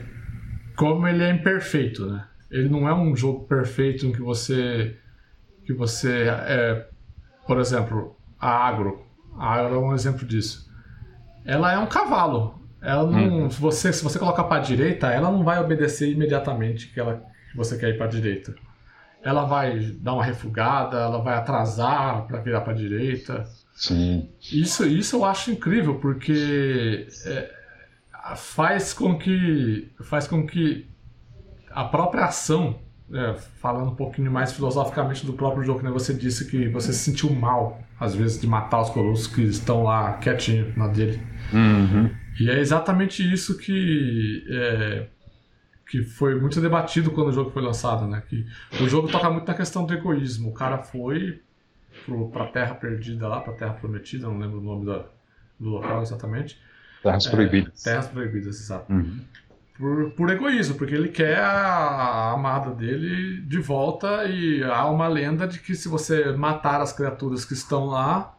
como ele é imperfeito, né? Ele não é um jogo perfeito em que você que você é, por exemplo, a Agro, a Agro é um exemplo disso. Ela é um cavalo. Ela não, hum. se você se você colocar para a direita, ela não vai obedecer imediatamente que ela que você quer ir para a direita. Ela vai dar uma refugada, ela vai atrasar para virar para a direita. Sim. Isso, isso eu acho incrível, porque é, faz com que faz com que a própria ação, é, falando um pouquinho mais filosoficamente do próprio jogo, né, você disse que você se sentiu mal, às vezes, de matar os colossos que estão lá quietinho na dele. Uhum. E é exatamente isso que é, que foi muito debatido quando o jogo foi lançado, né? Que o jogo toca muito na questão do egoísmo. O cara foi para a Terra Perdida lá, para a Terra Prometida, não lembro o nome da, do local exatamente. Terras é, Proibidas. Terras Proibidas, exato. Uhum. Por, por egoísmo, porque ele quer a, amada dele de volta e há uma lenda de que se você matar as criaturas que estão lá,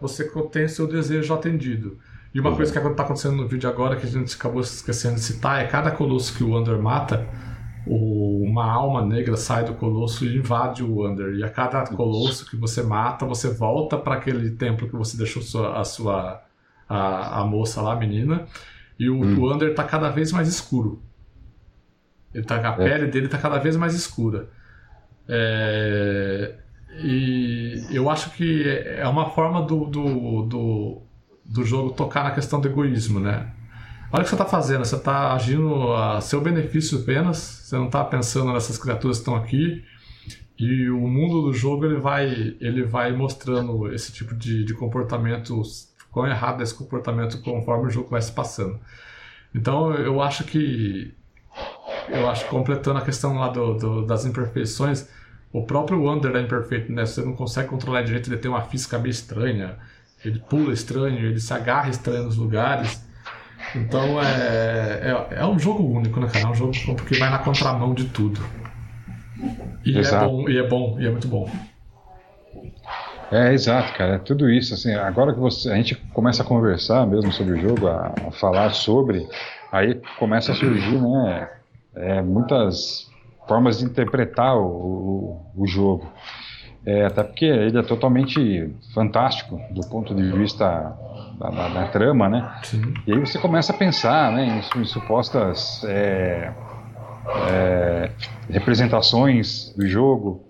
você tem seu desejo atendido. E uma uhum. coisa que está acontecendo no vídeo agora que a gente acabou esquecendo de citar é cada colosso que o Wander mata, o, uma alma negra sai do colosso e invade o Wander. E a cada colosso que você mata, você volta para aquele templo que você deixou sua, a sua a, a moça lá, a menina, e o, hum. o Wander está cada vez mais escuro. Ele tá, a é. pele dele está cada vez mais escura. É, e eu acho que é uma forma do, do, do, do jogo tocar na questão do egoísmo, né? Olha o que você está fazendo, você está agindo a seu benefício apenas, você não está pensando nessas criaturas que estão aqui. E o mundo do jogo ele vai, ele vai mostrando esse tipo de, de comportamento, quão errado é esse comportamento conforme o jogo vai se passando. Então eu acho que, eu acho completando a questão lá do, do das imperfeições, o próprio Wander é imperfeito, né? Você não consegue controlar direito, ele tem uma física meio estranha, ele pula estranho, ele se agarra estranho nos lugares. Então é, é, é, um jogo único, né, cara? É um jogo que vai na contramão de tudo. E é exato. é bom, e é bom, e é muito bom. É, exato, cara. É tudo isso. Assim, agora que você, a gente começa a conversar mesmo sobre o jogo, a, a falar sobre, aí começa a surgir, né? É, muitas formas de interpretar o, o, o jogo. É, até porque ele é totalmente fantástico do ponto de vista da, da, da trama, né? Sim. E aí você começa a pensar, né, em, em supostas é, é, representações do jogo,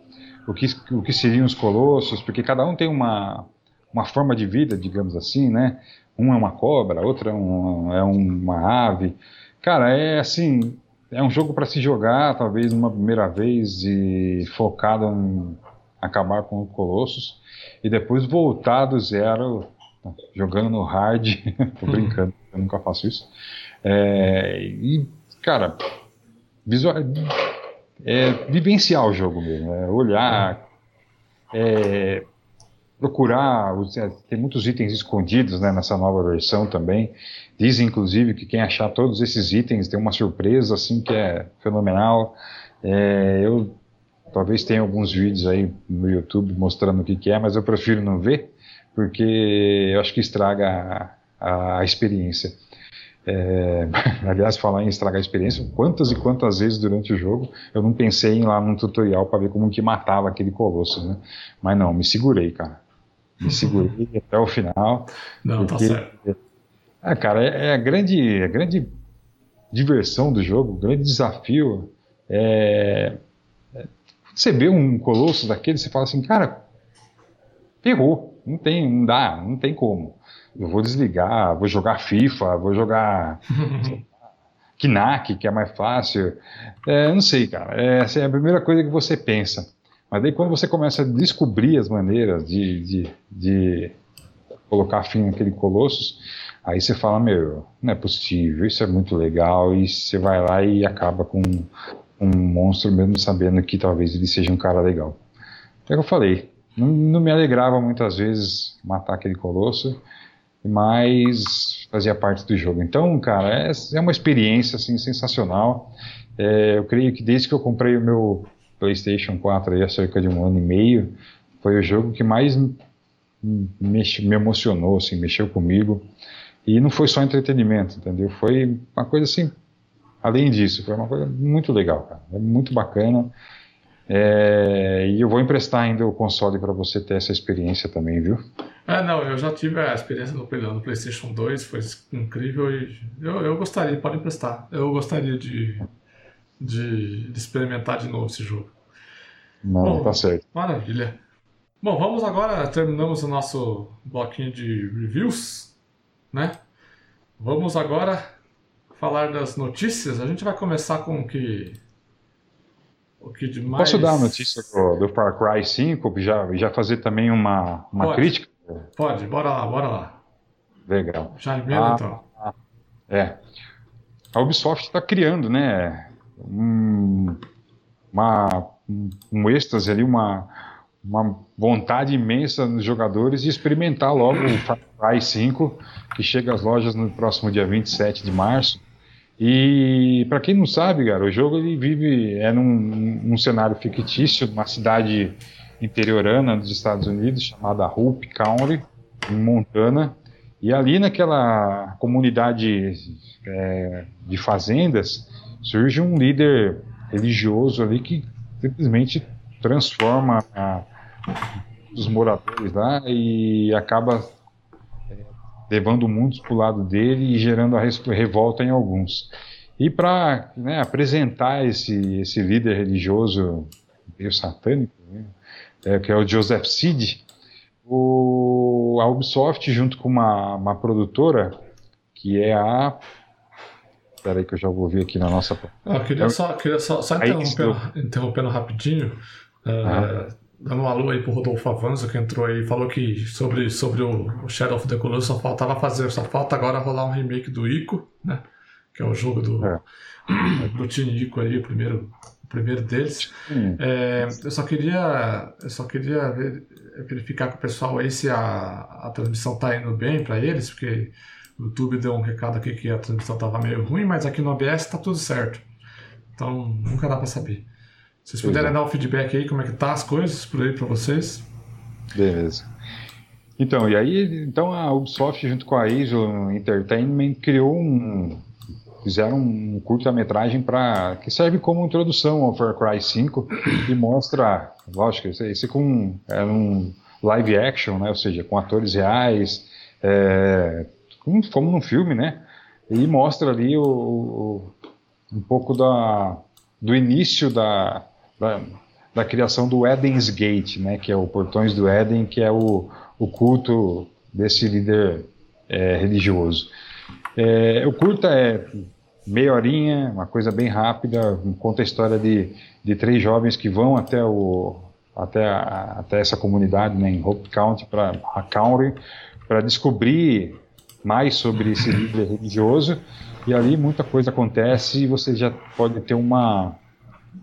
o que, o que seriam os colossos, porque cada um tem uma, uma forma de vida, digamos assim, né? Um é uma cobra, outra é, um, é uma ave. Cara, é assim, é um jogo para se jogar, talvez uma primeira vez e focado em acabar com o Colossus e depois voltar do zero jogando no hard, tô brincando, eu nunca faço isso. É, e, cara, visual, é, vivenciar o jogo mesmo, é olhar, é, procurar, é, tem muitos itens escondidos né, nessa nova versão também. Dizem, inclusive, que quem achar todos esses itens tem uma surpresa assim que é fenomenal. É, eu talvez tenha alguns vídeos aí no YouTube mostrando o que, que é, mas eu prefiro não ver porque eu acho que estraga a, a experiência. É, aliás, falar em estragar a experiência, quantas e quantas vezes durante o jogo eu não pensei em ir lá num tutorial para ver como que matava aquele colosso, né? Mas não, me segurei, cara. Me segurei até o final. Não, tá certo. Ah, cara, é, é a grande, a grande diversão do jogo, o grande desafio é, é você vê um colosso daquele, você fala assim, cara, ferrou, não tem, não dá, não tem como. Eu vou desligar, vou jogar FIFA, vou jogar Knack, que é mais fácil. É, não sei, cara. É, essa é a primeira coisa que você pensa. Mas daí quando você começa a descobrir as maneiras de, de, de colocar fim naquele Colossus, aí você fala, meu, não é possível, isso é muito legal, e você vai lá e acaba com um monstro mesmo sabendo que talvez ele seja um cara legal. É o que eu falei, não, não me alegrava muitas vezes matar aquele Colosso, mas fazia parte do jogo. Então, cara, é, é uma experiência assim, sensacional. É, eu creio que desde que eu comprei o meu PlayStation 4 aí, há cerca de um ano e meio, foi o jogo que mais me, me emocionou, assim, mexeu comigo. E não foi só entretenimento, entendeu? Foi uma coisa assim, além disso, foi uma coisa muito legal, cara. É muito bacana. É, e eu vou emprestar ainda o console para você ter essa experiência também, viu? Ah, não, eu já tive a experiência no, no PlayStation 2, foi incrível e eu, eu gostaria, pode emprestar. Eu gostaria de, de, de experimentar de novo esse jogo. Não, Bom, tá certo. Maravilha. Bom, vamos agora, terminamos o nosso bloquinho de reviews, né? Vamos agora falar das notícias. A gente vai começar com o que o que demais... Posso dar a notícia do, do Far Cry 5 já, já fazer também uma, uma Pode. crítica? Pode, bora lá, bora lá. Legal. Já emenda Ah, então. É. A Ubisoft está criando, né? Um, uma, um- um êxtase ali, uma, uma vontade imensa nos jogadores de experimentar logo o Far Cry 5, que chega às lojas no próximo dia 27 de março. E para quem não sabe, cara, o jogo ele vive é num, num cenário fictício, numa cidade interiorana dos Estados Unidos chamada Hope County, em Montana. E ali naquela comunidade é, de fazendas surge um líder religioso ali que simplesmente transforma a- os moradores lá e acaba levando mundo para o lado dele e gerando a revolta em alguns. E para apresentar esse, esse líder religioso meio satânico, né, é, que é o Joseph Seed, o, a Ubisoft, junto com uma, uma produtora, que é a. Espera aí que eu já vou ver aqui na nossa. Ah, Eu queria Eu- só, queria só, só interrompendo, interrompendo rapidinho, Ah. Dando um alô aí pro Rodolfo Avanzo, que entrou aí e falou que sobre, sobre o, Shadow of the Colossus só faltava fazer, só falta agora rolar um remake do Ico, né? Que é o jogo do, É. do Team Ico ali, o primeiro, o primeiro deles. É, eu só queria, eu só queria ver- verificar com o pessoal aí se a, a transmissão tá indo bem para eles, porque o YouTube deu um recado aqui que a transmissão tava meio ruim, mas aqui no OBS tá tudo certo. Então nunca dá para saber. Vocês puderem dar um feedback aí, como é que tá as coisas por aí para vocês? beleza. Então, e aí, então a Ubisoft, junto com a Angel Entertainment, criou um. Fizeram um curta-metragem para que serve como introdução ao Far Cry 5 e mostra, lógico, esse, esse com é um live action, né? Ou seja, com atores reais, é, como, como num filme, né? E mostra ali o, o- um pouco da, do início da, da, da criação do Eden's Gate, né? Que é o Portões do Éden, que é o, o culto desse líder é, religioso. É, o curta é meia horinha, uma coisa bem rápida, conta a história de, de três jovens que vão até, o, até, a- até essa comunidade né, em Hope County, para County, para descobrir mais sobre esse líder religioso, e ali muita coisa acontece e você já pode ter uma,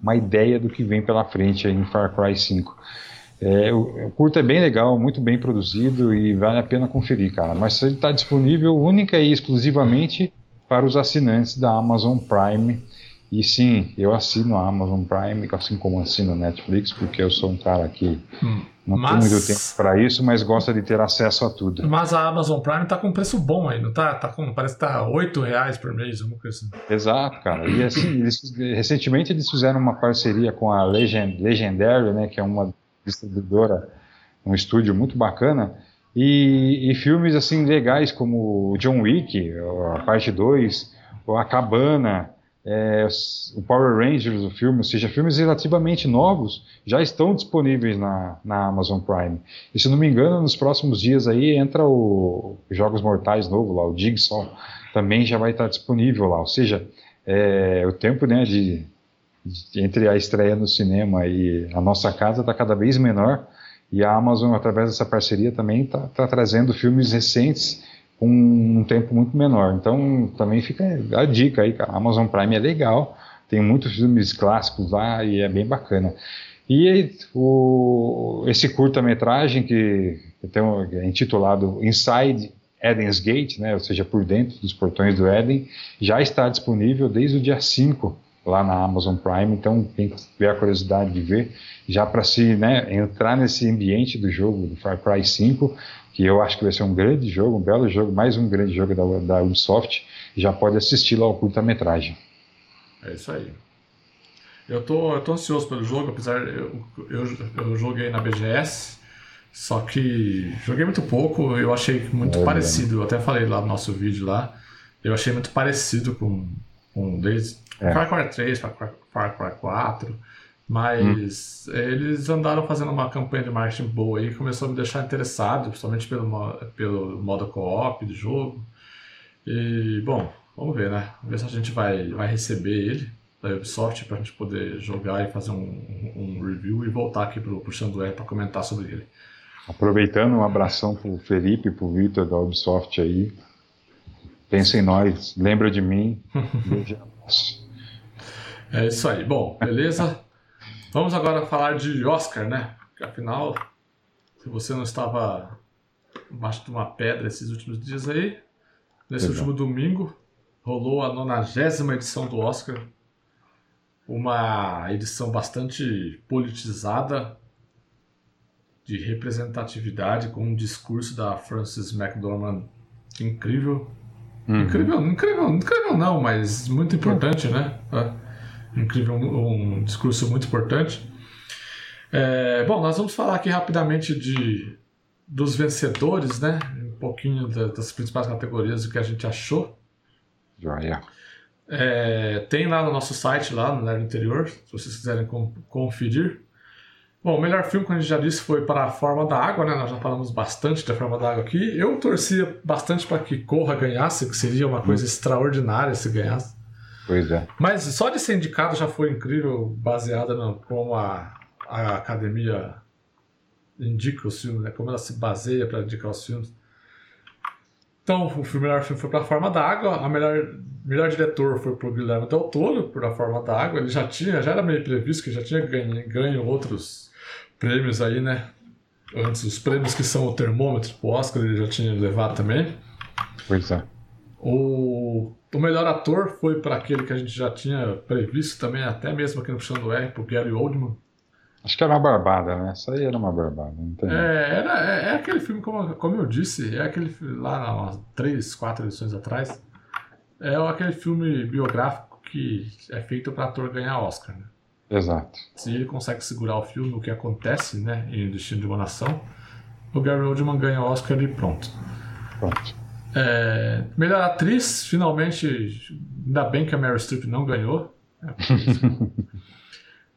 uma ideia do que vem pela frente em Far Cry 5. É, o, o curto é bem legal, muito bem produzido e vale a pena conferir, cara. Mas ele está disponível única e exclusivamente para os assinantes da Amazon Prime. E sim, eu assino a Amazon Prime, assim como assino a Netflix, porque eu sou um cara que não Mas- tem muito tempo para isso, mas gosta de ter acesso a tudo. Mas a Amazon Prime tá com um preço bom aí, não tá? tá com, parece que tá 8 reais por mês, alguma coisa assim. Exato, cara. E assim, eles, recentemente eles fizeram uma parceria com a Legend, Legendary, né, que é uma distribuidora, um estúdio muito bacana, E, e filmes assim legais como John Wick, a parte 2, ou A Cabana, é, o Power Rangers, o filme, ou seja, filmes relativamente novos já estão disponíveis na, na Amazon Prime. E se não me engano, nos próximos dias aí entra o Jogos Mortais novo lá, o Jigsaw, também já vai estar disponível lá. Ou seja, é, o tempo né, de, de, entre a estreia no cinema e a nossa casa está cada vez menor. E a Amazon, através dessa parceria, também está tá trazendo filmes recentes com um tempo muito menor. Então, também fica a dica aí, cara. Amazon Prime é legal, tem muitos filmes clássicos lá e é bem bacana. E o, esse curta-metragem que, que é intitulado Inside Eden's Gate, né, ou seja, por dentro dos portões do Éden, já está disponível desde o dia 5 lá na Amazon Prime, então quem tiver a curiosidade de ver, já para se né, entrar nesse ambiente do jogo, do Far Cry 5, que eu acho que vai ser um grande jogo, um belo jogo, mais um grande jogo da, da Ubisoft, já pode assistir lá ao curta-metragem. É isso aí. Eu tô, eu tô ansioso pelo jogo, apesar eu, eu, eu joguei na BGS, só que joguei muito pouco, eu achei muito é, parecido, eu até falei lá no nosso vídeo lá, eu achei muito parecido com, com desde é. Far Cry 3, Far Cry, Far Cry 4, mas hum. eles andaram fazendo uma campanha de marketing boa aí, começou a me deixar interessado, principalmente pelo, pelo modo co-op do jogo. E, bom, vamos ver, né? Vamos ver se a gente vai, vai receber ele da Ubisoft para a gente poder jogar e fazer um, um, review e voltar aqui pro, pro Xandué para comentar sobre ele. Aproveitando, um abração pro Felipe e pro Vitor da Ubisoft aí. Pensa em nós, lembra de mim. Beijo É isso aí. Bom, beleza? Vamos agora falar de Oscar, né? Porque afinal, se você não estava embaixo de uma pedra esses últimos dias aí, nesse Exato. último domingo rolou a nonagésima edição do Oscar. Uma edição bastante politizada, de representatividade, com um discurso da Frances McDormand incrível. Uhum. Incrível, incrível, incrível não, mas muito importante, né? É incrível, um, um discurso muito importante. É, bom, nós vamos falar aqui rapidamente de, dos vencedores, né? Um pouquinho da, das principais categorias, o que a gente achou. Joia. É, tem lá no nosso site, lá no Nerd Interior, se vocês quiserem conferir. Bom, o melhor filme, como a gente já disse, foi para A Forma da Água, né? Nós já falamos bastante da Forma da Água aqui. Eu torcia bastante para que Corra ganhasse, que seria uma coisa extraordinária se ganhasse. Pois é. Mas só de ser indicado já foi incrível, baseada no como a, a academia indica os filmes, né? Como ela se baseia para indicar os filmes. Então, o melhor filme foi para A Forma da Água, a melhor, melhor diretor foi para o Guilherme Del Toro, por A Forma da Água. Ele já tinha, já era meio previsto que já tinha ganho, ganho outros prêmios aí, né? Antes, os prêmios que são o termômetro pro Oscar, ele já tinha levado também. Pois é. O, o melhor ator foi para aquele que a gente já tinha previsto também, até mesmo aqui no Puxando R, pro Gary Oldman. Acho que era uma barbada, né? Essa aí era uma barbada. Não é, era, é, é, aquele filme, como, como eu disse, é aquele lá umas três, quatro edições atrás. É aquele filme biográfico que é feito para ator ganhar Oscar. Né? Exato. Se ele consegue segurar o filme, o que acontece né, em Destino de uma Nação, o Gary Oldman ganha o Oscar e pronto. Pronto. É, melhor atriz, finalmente, ainda bem que a Meryl Streep não ganhou. É,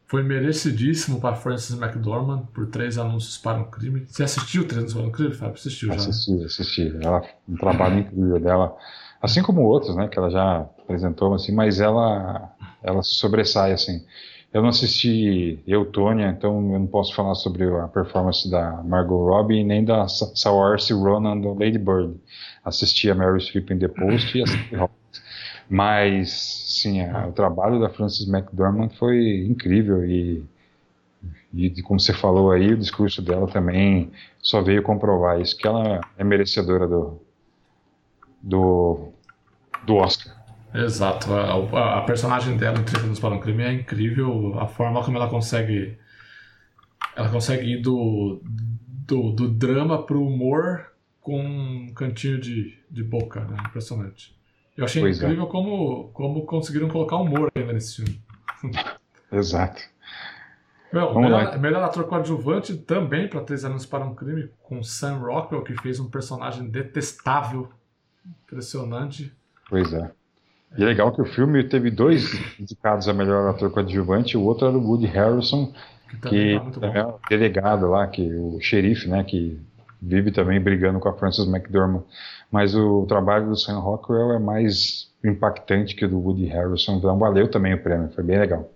foi merecidíssimo para Frances McDormand por três anúncios para um crime. Você assistiu Três Anúncios para um crime, Fábio? Assistiu já? Assisti, né? assisti. Ela, um trabalho incrível dela, assim como outros, né, que ela já apresentou, assim, mas ela, ela se sobressai, assim. Eu não assisti Eutônia, então eu não posso falar sobre a performance da Margot Robbie nem da Saoirse Ronan do Lady Bird. Assisti a Mary Streep em The Post e assisti Mas, sim, a, o trabalho da Frances McDormand foi incrível e, e, como você falou aí, o discurso dela também só veio comprovar isso, que ela é merecedora do, do, do Oscar. Exato. A, a, personagem dela em 30 anos para um crime é incrível. A forma como ela consegue. Ela consegue ir do, do, do drama pro humor com um cantinho de, de boca, né? Impressionante. Eu achei pois é. incrível é. como, como conseguiram colocar humor ainda nesse filme. Exato. Meu, Vamos melhor, então. melhor ator coadjuvante também para Três Anos para um Crime, com Sam Rockwell, que fez um personagem detestável, impressionante. Pois é. E é legal que o filme teve dois indicados a melhor ator coadjuvante, o outro era o Woody Harrelson, Que também que tá muito também bom. é o delegado lá, que o xerife, né, que vive também brigando com a Frances McDormand. Mas o trabalho do Sam Rockwell é mais impactante que o do Woody Harrelson, então valeu também o prêmio, foi bem legal.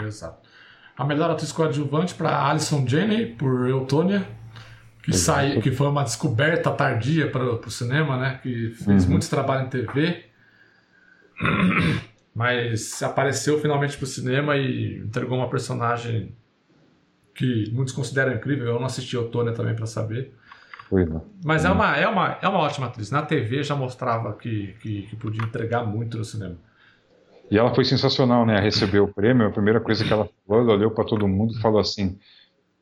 Exato. A melhor atriz coadjuvante para Alison Janney, por Eutônia, que, saiu, que foi uma descoberta tardia para o cinema, né? Que fez Uhum. muitos trabalhos em TV, mas apareceu finalmente para o cinema e entregou uma personagem que muitos consideram incrível. Eu não assisti Eutônia também para saber. É. Mas é, uma, é, uma, é uma ótima atriz. Na TV já mostrava que, que, que podia entregar muito no cinema. E ela foi sensacional, né? Receber o prêmio, a primeira coisa que ela falou, ela olhou para todo mundo e falou assim: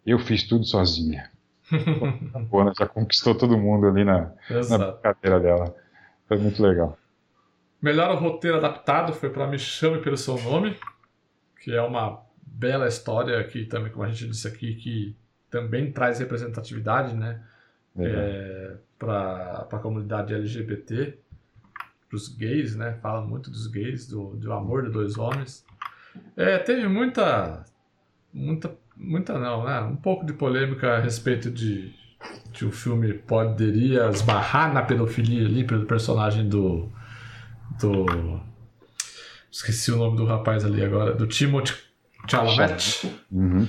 Eu fiz tudo sozinha. Pô, né? Já conquistou todo mundo ali na, na brincadeira dela. Foi muito legal. Melhor roteiro adaptado foi para Me Chame Pelo Seu Nome, que é uma bela história que também, como a gente disse aqui, que também traz representatividade, né? É, para a comunidade LGBT, para os gays, né? Fala muito dos gays, do, do amor de dois homens. É, teve muita, muita, muita não, né? Um pouco de polêmica a respeito de que o filme poderia esbarrar na pedofilia ali pelo personagem do do esqueci o nome do rapaz ali agora, do Timothy Chalamet Uhum.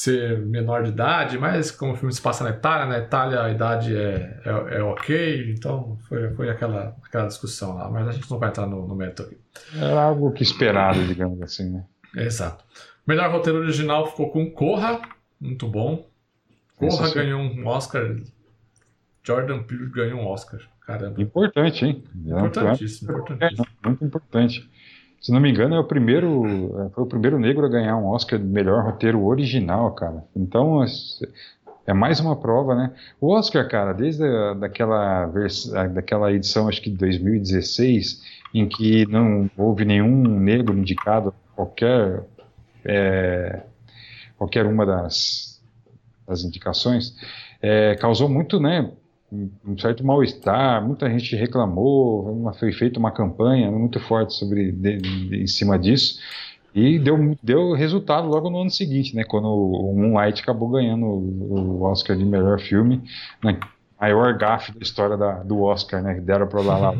Ser menor de idade, mas como o filme se passa na Itália, na Itália a idade é, é, é ok, então foi, foi aquela, aquela discussão lá, mas a gente não vai entrar no, no mérito aqui. Era algo que esperado, digamos assim, né? Exato. Melhor roteiro original ficou com Corra, muito bom. Corra Sensacional. ganhou um Oscar, Jordan Peele ganhou um Oscar, caramba. Importante, hein? Importantíssimo, É, importantíssimo. muito importante. Se não me engano, é o primeiro, é, foi o primeiro negro a ganhar um Oscar de melhor roteiro original, cara. Então, é mais uma prova, né? O Oscar, cara, desde daquela, daquela edição, acho que de 2016, em que não houve nenhum negro indicado qualquer, é, qualquer uma das, das indicações, é, causou muito, né? Um certo mal-estar, muita gente reclamou, uma, foi feita uma campanha muito forte sobre de, de, em cima disso e deu, deu resultado logo no ano seguinte, né, quando o, Moonlight acabou ganhando o, o, Oscar de melhor filme, né, maior gafe da história da, do Oscar, né, deram para lá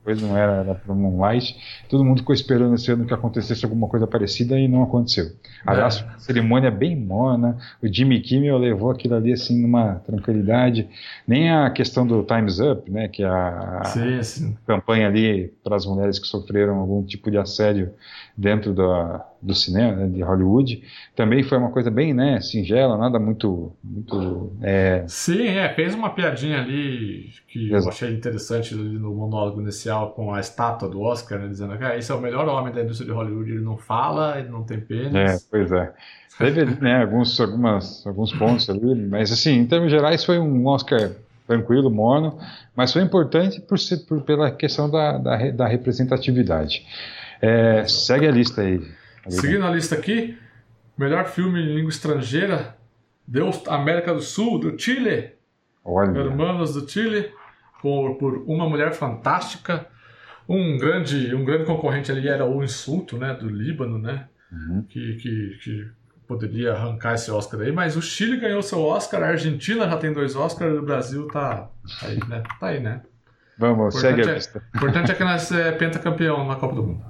depois não era, era para Moonlight, todo mundo ficou esperando esse ano que acontecesse alguma coisa parecida e não aconteceu. Aliás, é. a cerimônia é bem morna, o Jimmy Kimmel levou aquilo ali assim numa tranquilidade, nem a questão do Time's Up, né, que é a, sim, sim. campanha ali para as mulheres que sofreram algum tipo de assédio dentro da, do cinema, né, de Hollywood, também foi uma coisa bem, né, singela, nada muito, muito é... Sim, é, fez uma piadinha ali que Exato. eu achei interessante ali no monólogo inicial com a estátua do Oscar, né, dizendo que ah, esse é o melhor homem da indústria de Hollywood, ele não fala, ele não tem pênis. É, pois é. Teve né, alguns, algumas, alguns pontos ali, mas assim, em termos gerais foi um Oscar tranquilo, morno, mas foi importante por, ser, por pela questão da, da, da representatividade. É, segue a lista aí. Seguindo a lista aqui, melhor filme em língua estrangeira, Deus América do Sul, do Chile. Olha. Hermanos do Chile, por, por Uma Mulher Fantástica. Um grande, um grande concorrente ali era o Insulto, né, do Líbano, né, uhum. que, que, que, poderia arrancar esse Oscar aí, mas o Chile ganhou seu Oscar, a Argentina já tem dois Oscars, o Brasil tá, tá aí, né, tá aí, né. Vamos, segue a lista. O importante é que nós é pentacampeão na Copa do Mundo.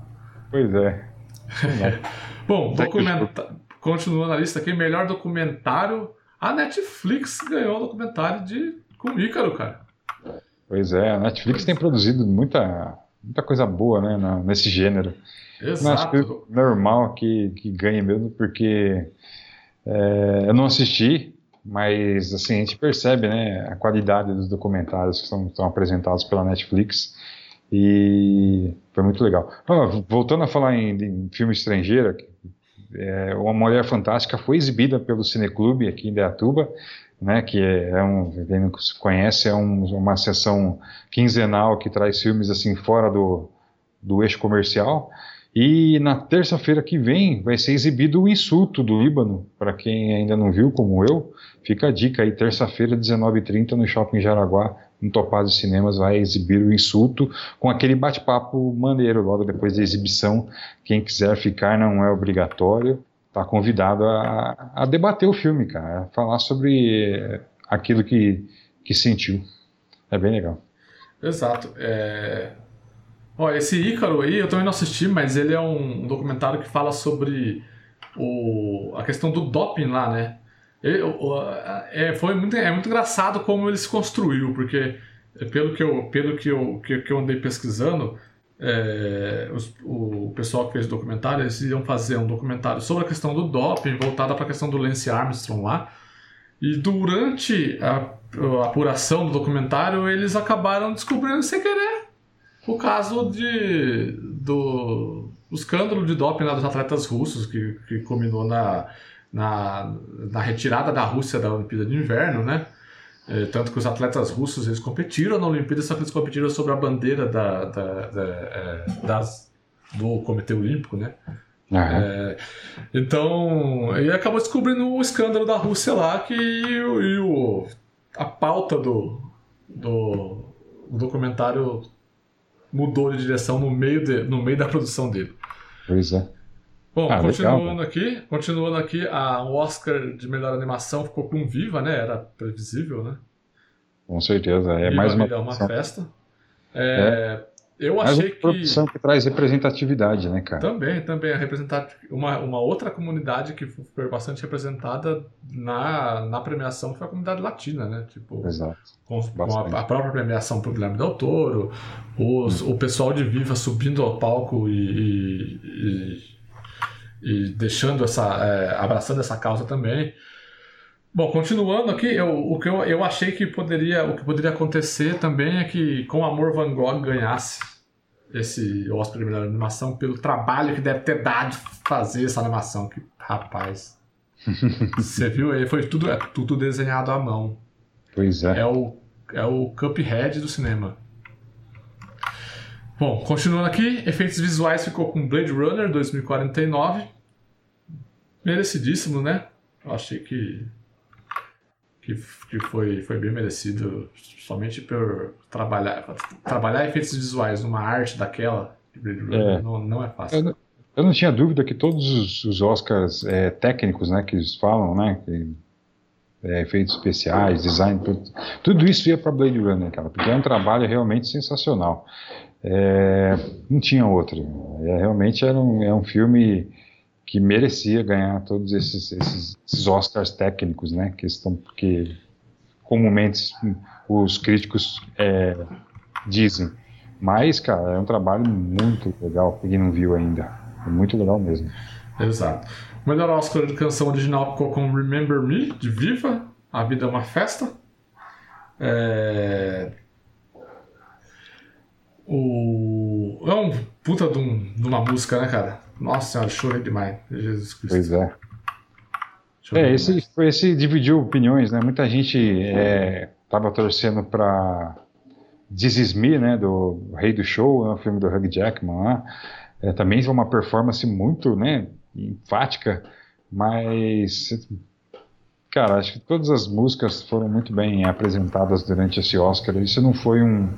Pois é. Bom, documenta... continuando a lista aqui, melhor documentário, a Netflix ganhou o documentário de com Ícaro, cara. Pois é, a Netflix tem produzido muita muita coisa boa, né, nesse gênero. Exato. Mas acho normal que, que ganhe mesmo, porque é, eu não assisti, mas assim, a gente percebe né, a qualidade dos documentários que são, são apresentados pela Netflix e foi muito legal. Ah, voltando a falar em, em filme estrangeiro, é, Uma Mulher Fantástica foi exibida pelo Cineclube aqui em Deatuba, né, que é um, quem não conhece, é um, uma sessão quinzenal que traz filmes assim fora do, do eixo comercial. E na terça-feira que vem vai ser exibido o Insulto do Líbano. Para quem ainda não viu, como eu, fica a dica aí, terça-feira, 19h30, no Shopping Jaraguá, no Topazio Cinemas, vai exibir o Insulto com aquele bate-papo maneiro logo depois da exibição. Quem quiser ficar não é obrigatório, está convidado a, a, debater o filme, cara, a falar sobre aquilo que, que sentiu. É bem legal. Exato. É... Ó, esse Ícaro aí eu também não assisti, mas ele é um documentário que fala sobre o... a questão do doping lá, né? Ele, é, foi muito, é muito engraçado como ele se construiu, porque pelo que eu, pelo que eu, que, que eu andei pesquisando, é, os, o pessoal que fez o documentário, eles iam fazer um documentário sobre a questão do doping, voltada para a questão do Lance Armstrong lá. E durante a, a apuração do documentário, eles acabaram descobrindo sem querer o caso de, do, do escândalo de doping lá dos atletas russos, que, que culminou na, na, na retirada da Rússia da Olimpíada de Inverno, né? É, tanto que os atletas russos eles competiram na Olimpíada, só que eles competiram sobre a bandeira da, da, da é, das, do Comitê Olímpico, né? É, então, ele acabou descobrindo o escândalo da Rússia lá, que e o, a pauta do, do, do documentário mudou de direção no meio, de, no meio da produção dele. Pois é. Bom, ah, continuando legal, aqui, continuando aqui, a, Oscar de melhor animação ficou com Viva, né? Era previsível, né? Com certeza, é Viva mais uma, é uma festa. É, é. Eu mais achei uma produção que... que traz representatividade, né, cara? Também, também. Representar uma, uma outra comunidade que foi bastante representada na, na premiação foi a comunidade latina, né? Tipo, Exato. Com, com a, a, própria premiação pro Guilherme Del Toro, os, hum. o pessoal de Viva subindo ao palco e, e, e e deixando essa, é, abraçando essa causa também. Bom, continuando aqui, eu, o que eu, eu achei que poderia, o que poderia acontecer também é que com Amor Van Gogh ganhasse esse Oscar de melhor animação pelo trabalho que deve ter dado fazer essa animação. Que rapaz, você viu aí? Foi tudo, é tudo desenhado à mão. Pois é. É o, é o Cuphead do cinema. Bom, continuando aqui, efeitos visuais ficou com Blade Runner 2049. Merecidíssimo, né? Eu achei que que, que foi, foi bem merecido somente por trabalhar trabalhar efeitos visuais numa arte daquela Blade Runner é. Não, não é fácil. Eu não, eu não, tinha dúvida que todos os, os Oscars é, técnicos, né, que eles falam, né, que, é, efeitos especiais, design, tudo, tudo isso ia para Blade Runner, cara, porque é um trabalho realmente sensacional. É, não tinha outro. É, realmente era um, é um filme que merecia ganhar todos esses, esses, esses Oscars técnicos, né? Que estão que comumente os críticos é, dizem. Mas, cara, é um trabalho muito legal quem não viu ainda. É muito legal mesmo. Exato. O melhor Oscar de canção original ficou com Remember Me, de Viva. A Vida é uma Festa. É... O... É um puta de, um, de, uma música, né, cara? Nossa senhora, chorei demais. Jesus Cristo. Pois é. É, esse, esse dividiu opiniões, né? Muita gente é, tava torcendo pra This Is Me, né? Do Rei do Show, é um filme do Hugh Jackman lá. É, também é uma performance muito, né? Enfática, mas Cara, acho que todas as músicas foram muito bem apresentadas durante esse Oscar. Isso não foi um,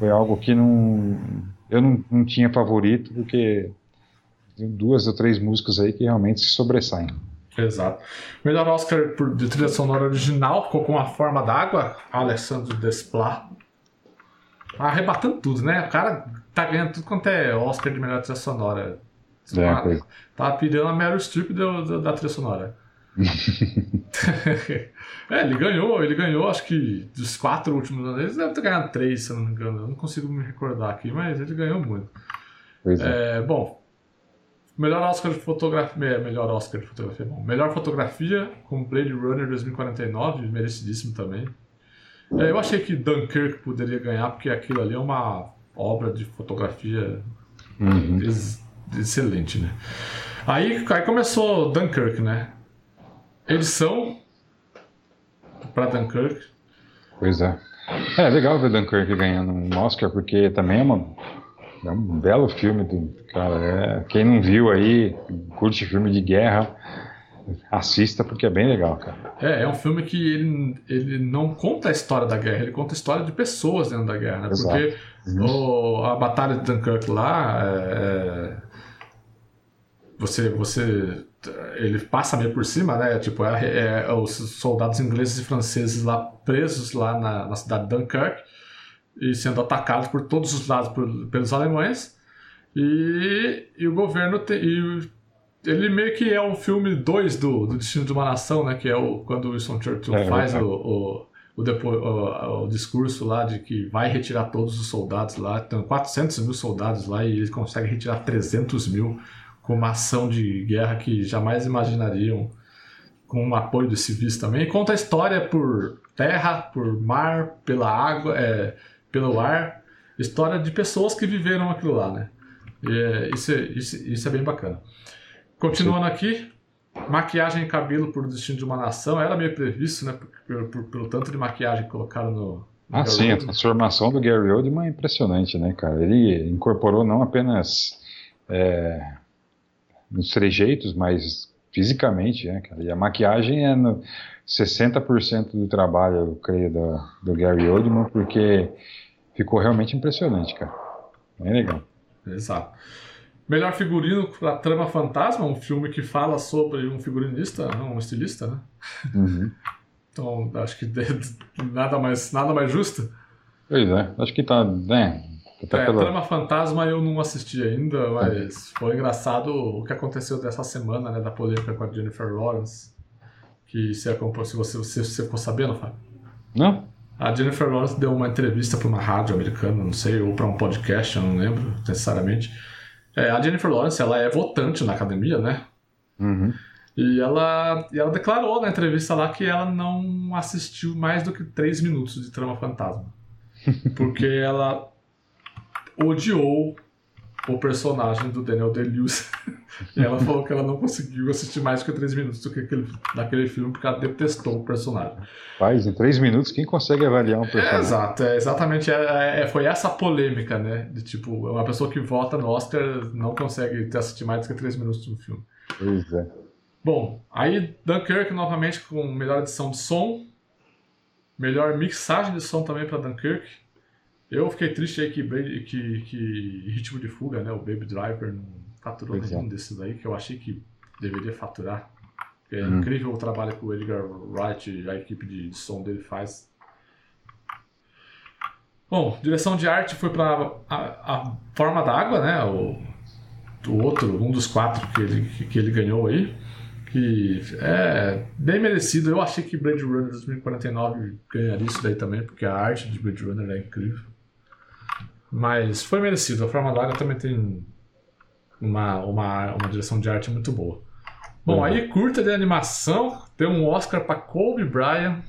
foi algo que não eu não, não tinha favorito, porque tem duas ou três músicas aí que realmente se sobressaem. Exato. Melhor Oscar de trilha sonora original ficou com A Forma d'Água, Alessandro Desplat. Arrebatando tudo, né? O cara tá ganhando tudo quanto é Oscar de melhor trilha sonora. É, tá pedindo a Meryl Streep da trilha sonora. é, ele ganhou, ele ganhou, acho que dos quatro últimos anos, ele deve ter ganhado três, se eu não me engano. Eu não consigo me recordar aqui, mas ele ganhou muito. É. É, bom, melhor Oscar de fotografia. Melhor Oscar de fotografia, bom. Melhor fotografia com Blade Runner 2049, merecidíssimo também. É, eu achei que Dunkirk poderia ganhar, porque aquilo ali é uma obra de fotografia uhum. ex excelente, né? Aí, aí começou Dunkirk, né? edição para Dunkirk. Pois é. É legal ver Dunkirk ganhando um Oscar, porque também é uma É um belo filme, do, cara. É, quem não viu aí, curte filme de guerra, assista porque é bem legal, cara. É, é um filme que ele, ele não conta a história da guerra, ele conta a história de pessoas dentro da guerra, né? Porque o- a batalha de Dunkirk lá, é, é, você, você, ele passa meio por cima, né? Tipo, é, é os soldados ingleses e franceses lá presos lá na, na cidade de Dunkirk e sendo atacados por todos os lados por- pelos alemães e, e o governo te, e ele meio que é o filme 2 do, do Destino de uma Nação, né? Que é o, quando o Winston Churchill É, faz é. o, o, o, depo- o- o discurso lá de que vai retirar todos os soldados lá. Tem 400 mil soldados lá e eles conseguem retirar 300 mil com uma ação de guerra que jamais imaginariam com o apoio dos civis também. Conta a história por terra, por mar, pela água, é, pelo ar. História de pessoas que viveram aquilo lá, né? É, isso, é, isso, isso é bem bacana. Continuando aqui, maquiagem e cabelo por Destino de uma Nação. Era meio previsto, né? Pelo, pelo- pelo tanto de maquiagem que colocaram no. no Ah, sim, a garoto. transformação do Gary Oldman é impressionante, né, cara? Ele incorporou não apenas é, nos trejeitos, mas fisicamente, né, cara? E a maquiagem é no 60% do trabalho, eu creio, do, do Gary Oldman, porque ficou realmente impressionante, cara. Bem legal. Exato. Melhor figurino para Trama Fantasma, um filme que fala sobre um figurinista, não, um estilista, né? Uhum. Então, acho que nada mais, nada mais justo. Pois é, acho que tá, né, tá É, pela- Trama Fantasma eu não assisti ainda, mas foi engraçado o que aconteceu dessa semana, né, da polêmica com a Jennifer Lawrence. Que se, se você, se você ficou sabendo, Fábio. Não? A Jennifer Lawrence deu uma entrevista para uma rádio americana, não sei, ou para um podcast, eu não lembro necessariamente. É, a Jennifer Lawrence, ela é votante na academia, né? Uhum. E ela, e ela declarou na entrevista lá que ela não assistiu mais do que três minutos de Trama Fantasma. Porque ela odiou o personagem do Daniel Day-Lewis. e ela falou que ela não conseguiu assistir mais do que três minutos do que aquele, daquele filme porque ela detestou o personagem. Faz em três minutos, quem consegue avaliar um É, personagem? exato, é exatamente. É, é- foi essa polêmica, né? De tipo, uma pessoa que vota no Oscar não consegue assistir mais do que três minutos um filme. Pois é. Bom, aí Dunkirk novamente com melhor edição de som, melhor mixagem de som também para Dunkirk. Eu fiquei triste aí que, que, que Ritmo de Fuga, né, o Baby Driver, não faturou Pois é. nenhum desses aí, que eu achei que deveria faturar. É Hum. incrível o trabalho que o Edgar Wright e a equipe de som dele faz. Bom, direção de arte foi para a, a Forma da Água, né, o, o outro, um dos quatro que ele, que, que ele ganhou aí. Que é bem merecido. Eu achei que Blade Runner 2049 ganharia isso daí também, porque a arte de Blade Runner é incrível. Mas foi merecido. A Forma d'Água também tem uma, uma, uma direção de arte muito boa. Bom, Uhum. aí curta de animação, deu um Oscar para Kobe Bryant.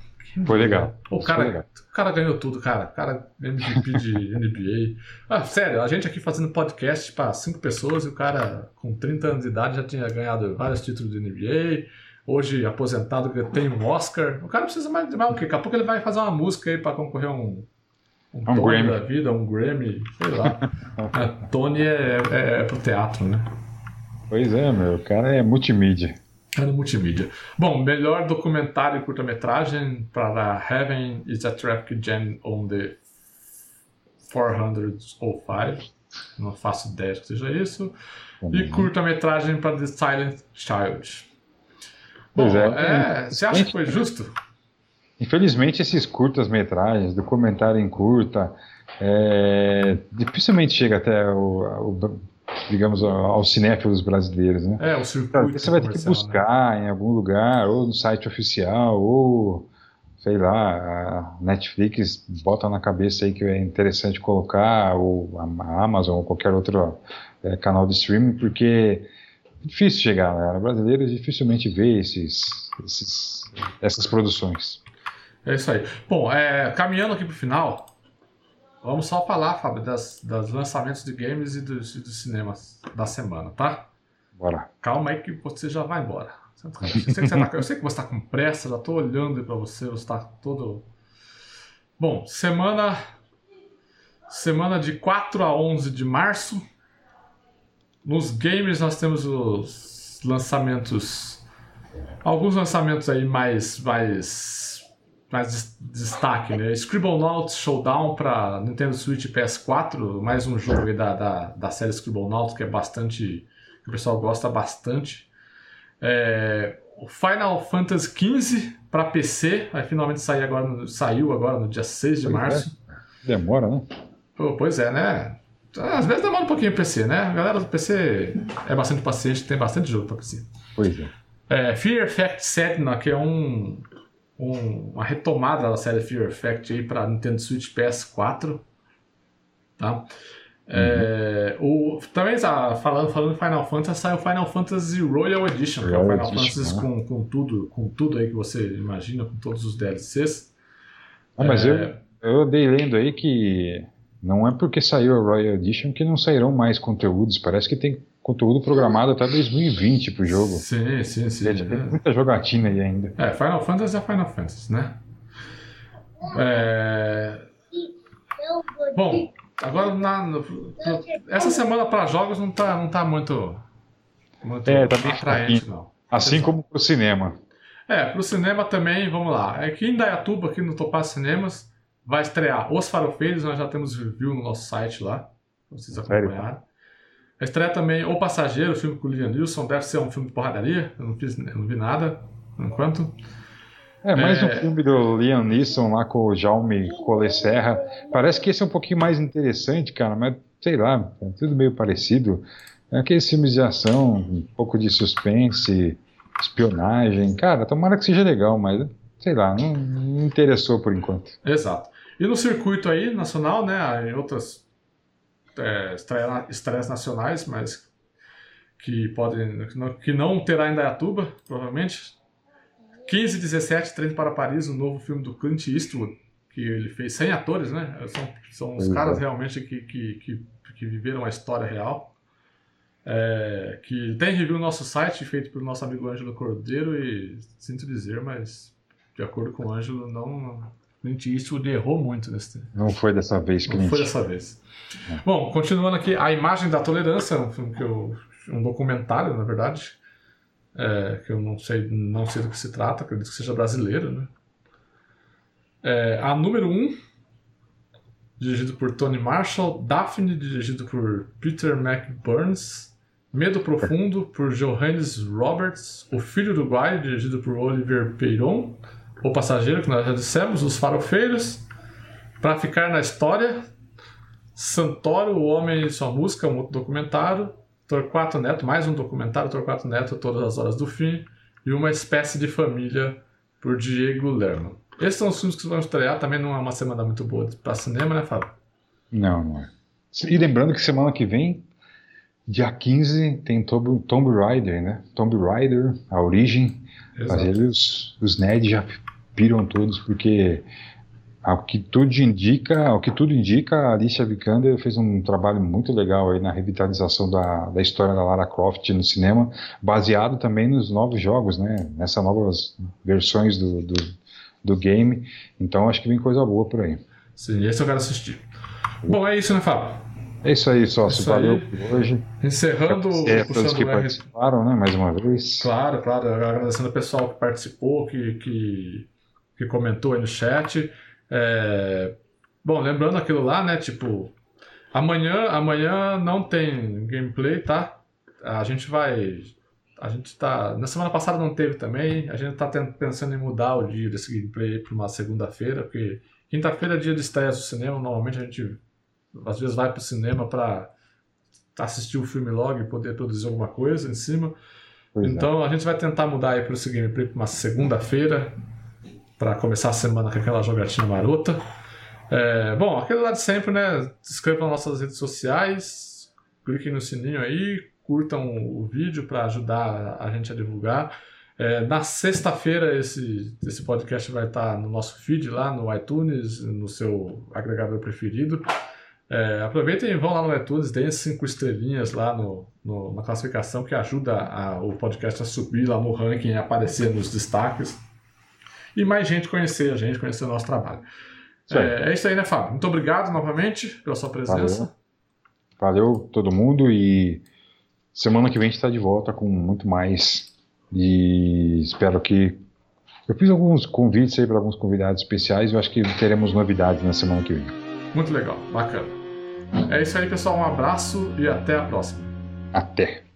Foi legal. O Isso foi legal. cara, o cara ganhou tudo, cara. O cara MVP de NBA. Ah, sério, a gente aqui fazendo podcast para cinco pessoas e o cara com 30 anos de idade já tinha ganhado vários títulos de NBA. Hoje, aposentado, tem um Oscar. O cara precisa mais de mais o quê? Daqui a pouco ele vai fazer uma música aí para concorrer a um. Um, Um Tony Grammy. da vida, um Grammy, sei lá. É, Tony é, é, é pro teatro, né? Pois é, meu, o cara é multimídia. É no multimídia. Bom, melhor documentário e curta-metragem para Heaven is a Traffic Jam on the 405. Não faço ideia que seja isso. E curta-metragem para The Silent Child. Bom, Pois é. é, você acha que foi justo? Infelizmente, esses curtas-metragens, documentário em curta, é, dificilmente chega até o, o- digamos, aos cinéfilos brasileiros, né? É, o circuito. Você vai ter que né? buscar em algum lugar, ou no site oficial, ou sei lá, a Netflix bota na cabeça aí que é interessante colocar, ou a Amazon, ou qualquer outro é, canal de streaming, porque é difícil chegar, né? O brasileiro dificilmente vê esses, esses- essas produções. É isso aí. Bom, é, caminhando aqui pro final, vamos só falar, Fábio, das, das lançamentos de games e dos, e dos cinemas da semana, tá? Bora. Calma aí que você já vai embora. Eu sei que você, tá- eu sei que você tá com pressa, já tô olhando pra você, você tá todo. Bom, semana. semana de 4 a 11 de março. Nos games nós temos os lançamentos, alguns lançamentos aí mais mais mais destaque, né? Scribblenauts Showdown para Nintendo Switch e PS4, mais um jogo aí da, da, da série Scribblenauts que é bastante que o pessoal gosta bastante. É, o Final Fantasy XV para PC vai finalmente sair agora, saiu agora no dia 6 de Pois março. Demora, né? Pô, pois é, né? Às vezes demora um pouquinho o PC, né? A galera do PC é bastante paciente, tem bastante jogo para PC. Pois é. É, Fear Effect Sentinel, que é um, um- uma retomada da série Fear Effect aí para Nintendo Switch PS4. Tá? É, o, também tá falando, falando em Final Fantasy, saiu Final Fantasy Royal Edition, que é o Royal Final Edition, Fantasy né? com, com, tudo, com tudo aí que você imagina, com todos os DLCs. Ah, mas É. eu, eu andei lendo aí que não é porque saiu a Royal Edition que não sairão mais conteúdos. Parece que tem conteúdo programado até 2020 pro jogo. Sim, sim, sim. Seja, tem é. muita jogatina aí ainda. É, Final Fantasy é Final Fantasy, né? É, Bom, agora na, no- essa semana para jogos não tá, não tá muito, muito É, tá atraente, não. Assim Exato. como pro cinema. É, pro cinema também, vamos lá. Aqui em Dayatuba, aqui no Topaz Cinemas, vai estrear Os Farofeiros, nós já temos review no nosso site lá, pra vocês acompanharem. Vai estrear também O Passageiro, o filme com o Liam Neeson, deve ser um filme de porradaria, eu não, fiz, eu não vi nada, por enquanto. É, mais É. um filme do Liam Neeson lá com o Jaume Collet Serra. Parece que esse é um pouquinho mais interessante, cara, mas sei lá, é tudo meio parecido. É aqueles filmes de ação, um pouco de suspense, espionagem. Cara, tomara que seja legal, mas sei lá, não, não me interessou por enquanto. Exato. E no circuito aí, nacional, né, em outras é, estreia- estreias nacionais, mas que podem, que não- terá em Dayatuba, provavelmente. 15 e 17, Trem para Paris, o novo filme do Clint Eastwood, que ele fez sem atores, né? São, são os Pois caras realmente que, que, que, que viveram a história real. É, que tem review no nosso site, feito pelo nosso amigo Ângelo Cordeiro, e sinto dizer, mas de acordo com o Ângelo, não. Clint Eastwood errou muito nesse, Não foi dessa vez que não foi dessa vez. Bom, continuando aqui, A Imagem da Tolerância, um filme que eu. um documentário, na verdade. é, que eu não sei, não sei do que se trata, acredito que seja brasileiro, né? É, a número 1, um, dirigido por Tony Marshall, Daphne, dirigido por Peter McBurns, Medo Profundo, por Johannes Roberts, O Filho do Guai, dirigido por Oliver Peyron, O Passageiro, que nós já dissemos, Os Farofeiros, Pra Ficar na História, Santoro, O Homem e Sua Música, um outro documentário, Torquato Neto, mais um documentário, Torquato Neto, Todas as Horas do Fim, e Uma Espécie de Família, por Diego Lerman. Esses são os filmes que vão estrear, também não é uma semana muito boa para cinema, né, Fábio? Não, não é. E lembrando que semana que vem, dia 15, tem Tomb, Tomb Raider, né? Tomb Raider, a origem. Mas Exato. eles, os nerds já piram todos, porque ao que tudo indica, ao que tudo indica, a Alicia Vikander fez um trabalho muito legal aí na revitalização da, da história da Lara Croft no cinema, baseado também nos novos jogos, né? Nessas novas versões do, do, do game. Então acho que vem coisa boa por aí. Sim, esse eu quero assistir. Bom, é isso, né, Fábio? É isso aí, sócio. Isso aí. Valeu por hoje. Encerrando É, o todos que participaram, né? Mais uma vez. Claro, claro. Agradecendo o pessoal que participou, que, que, que comentou aí no chat. É, Bom, lembrando aquilo lá, né? Tipo, amanhã, amanhã não tem gameplay, tá? A gente vai. A gente tá. Na semana passada não teve também. A gente tá pensando em mudar o dia desse gameplay para uma segunda-feira, porque quinta-feira é dia de estreia do cinema. Normalmente a gente às vezes vai pro cinema para assistir o filme logo e poder produzir alguma coisa em cima. Pois é. Então a gente vai tentar mudar aí para esse gameplay para uma segunda-feira, para começar a semana com aquela jogatina marota. É, bom, aquele lá de sempre, né? Se inscrevam nas nossas redes sociais, cliquem no sininho aí, curtam o vídeo para ajudar a gente a divulgar. É, na sexta-feira esse, esse podcast vai estar no nosso feed lá no iTunes, no seu agregador preferido. É, aproveitem e vão lá no iTunes, deem cinco estrelinhas lá no, no- na classificação que ajuda a- o podcast a subir lá no ranking e aparecer nos destaques. E mais gente conhecer a gente, conhecer o nosso trabalho. Isso. É, é isso aí, né, Fábio? Muito obrigado novamente pela sua presença. Valeu todo mundo e semana que vem a gente está de volta com muito mais. E espero que. Eu fiz alguns convites aí para alguns convidados especiais e eu acho que teremos novidades na semana que vem. Muito legal, bacana. É isso aí, pessoal. Um abraço e até a próxima. Até!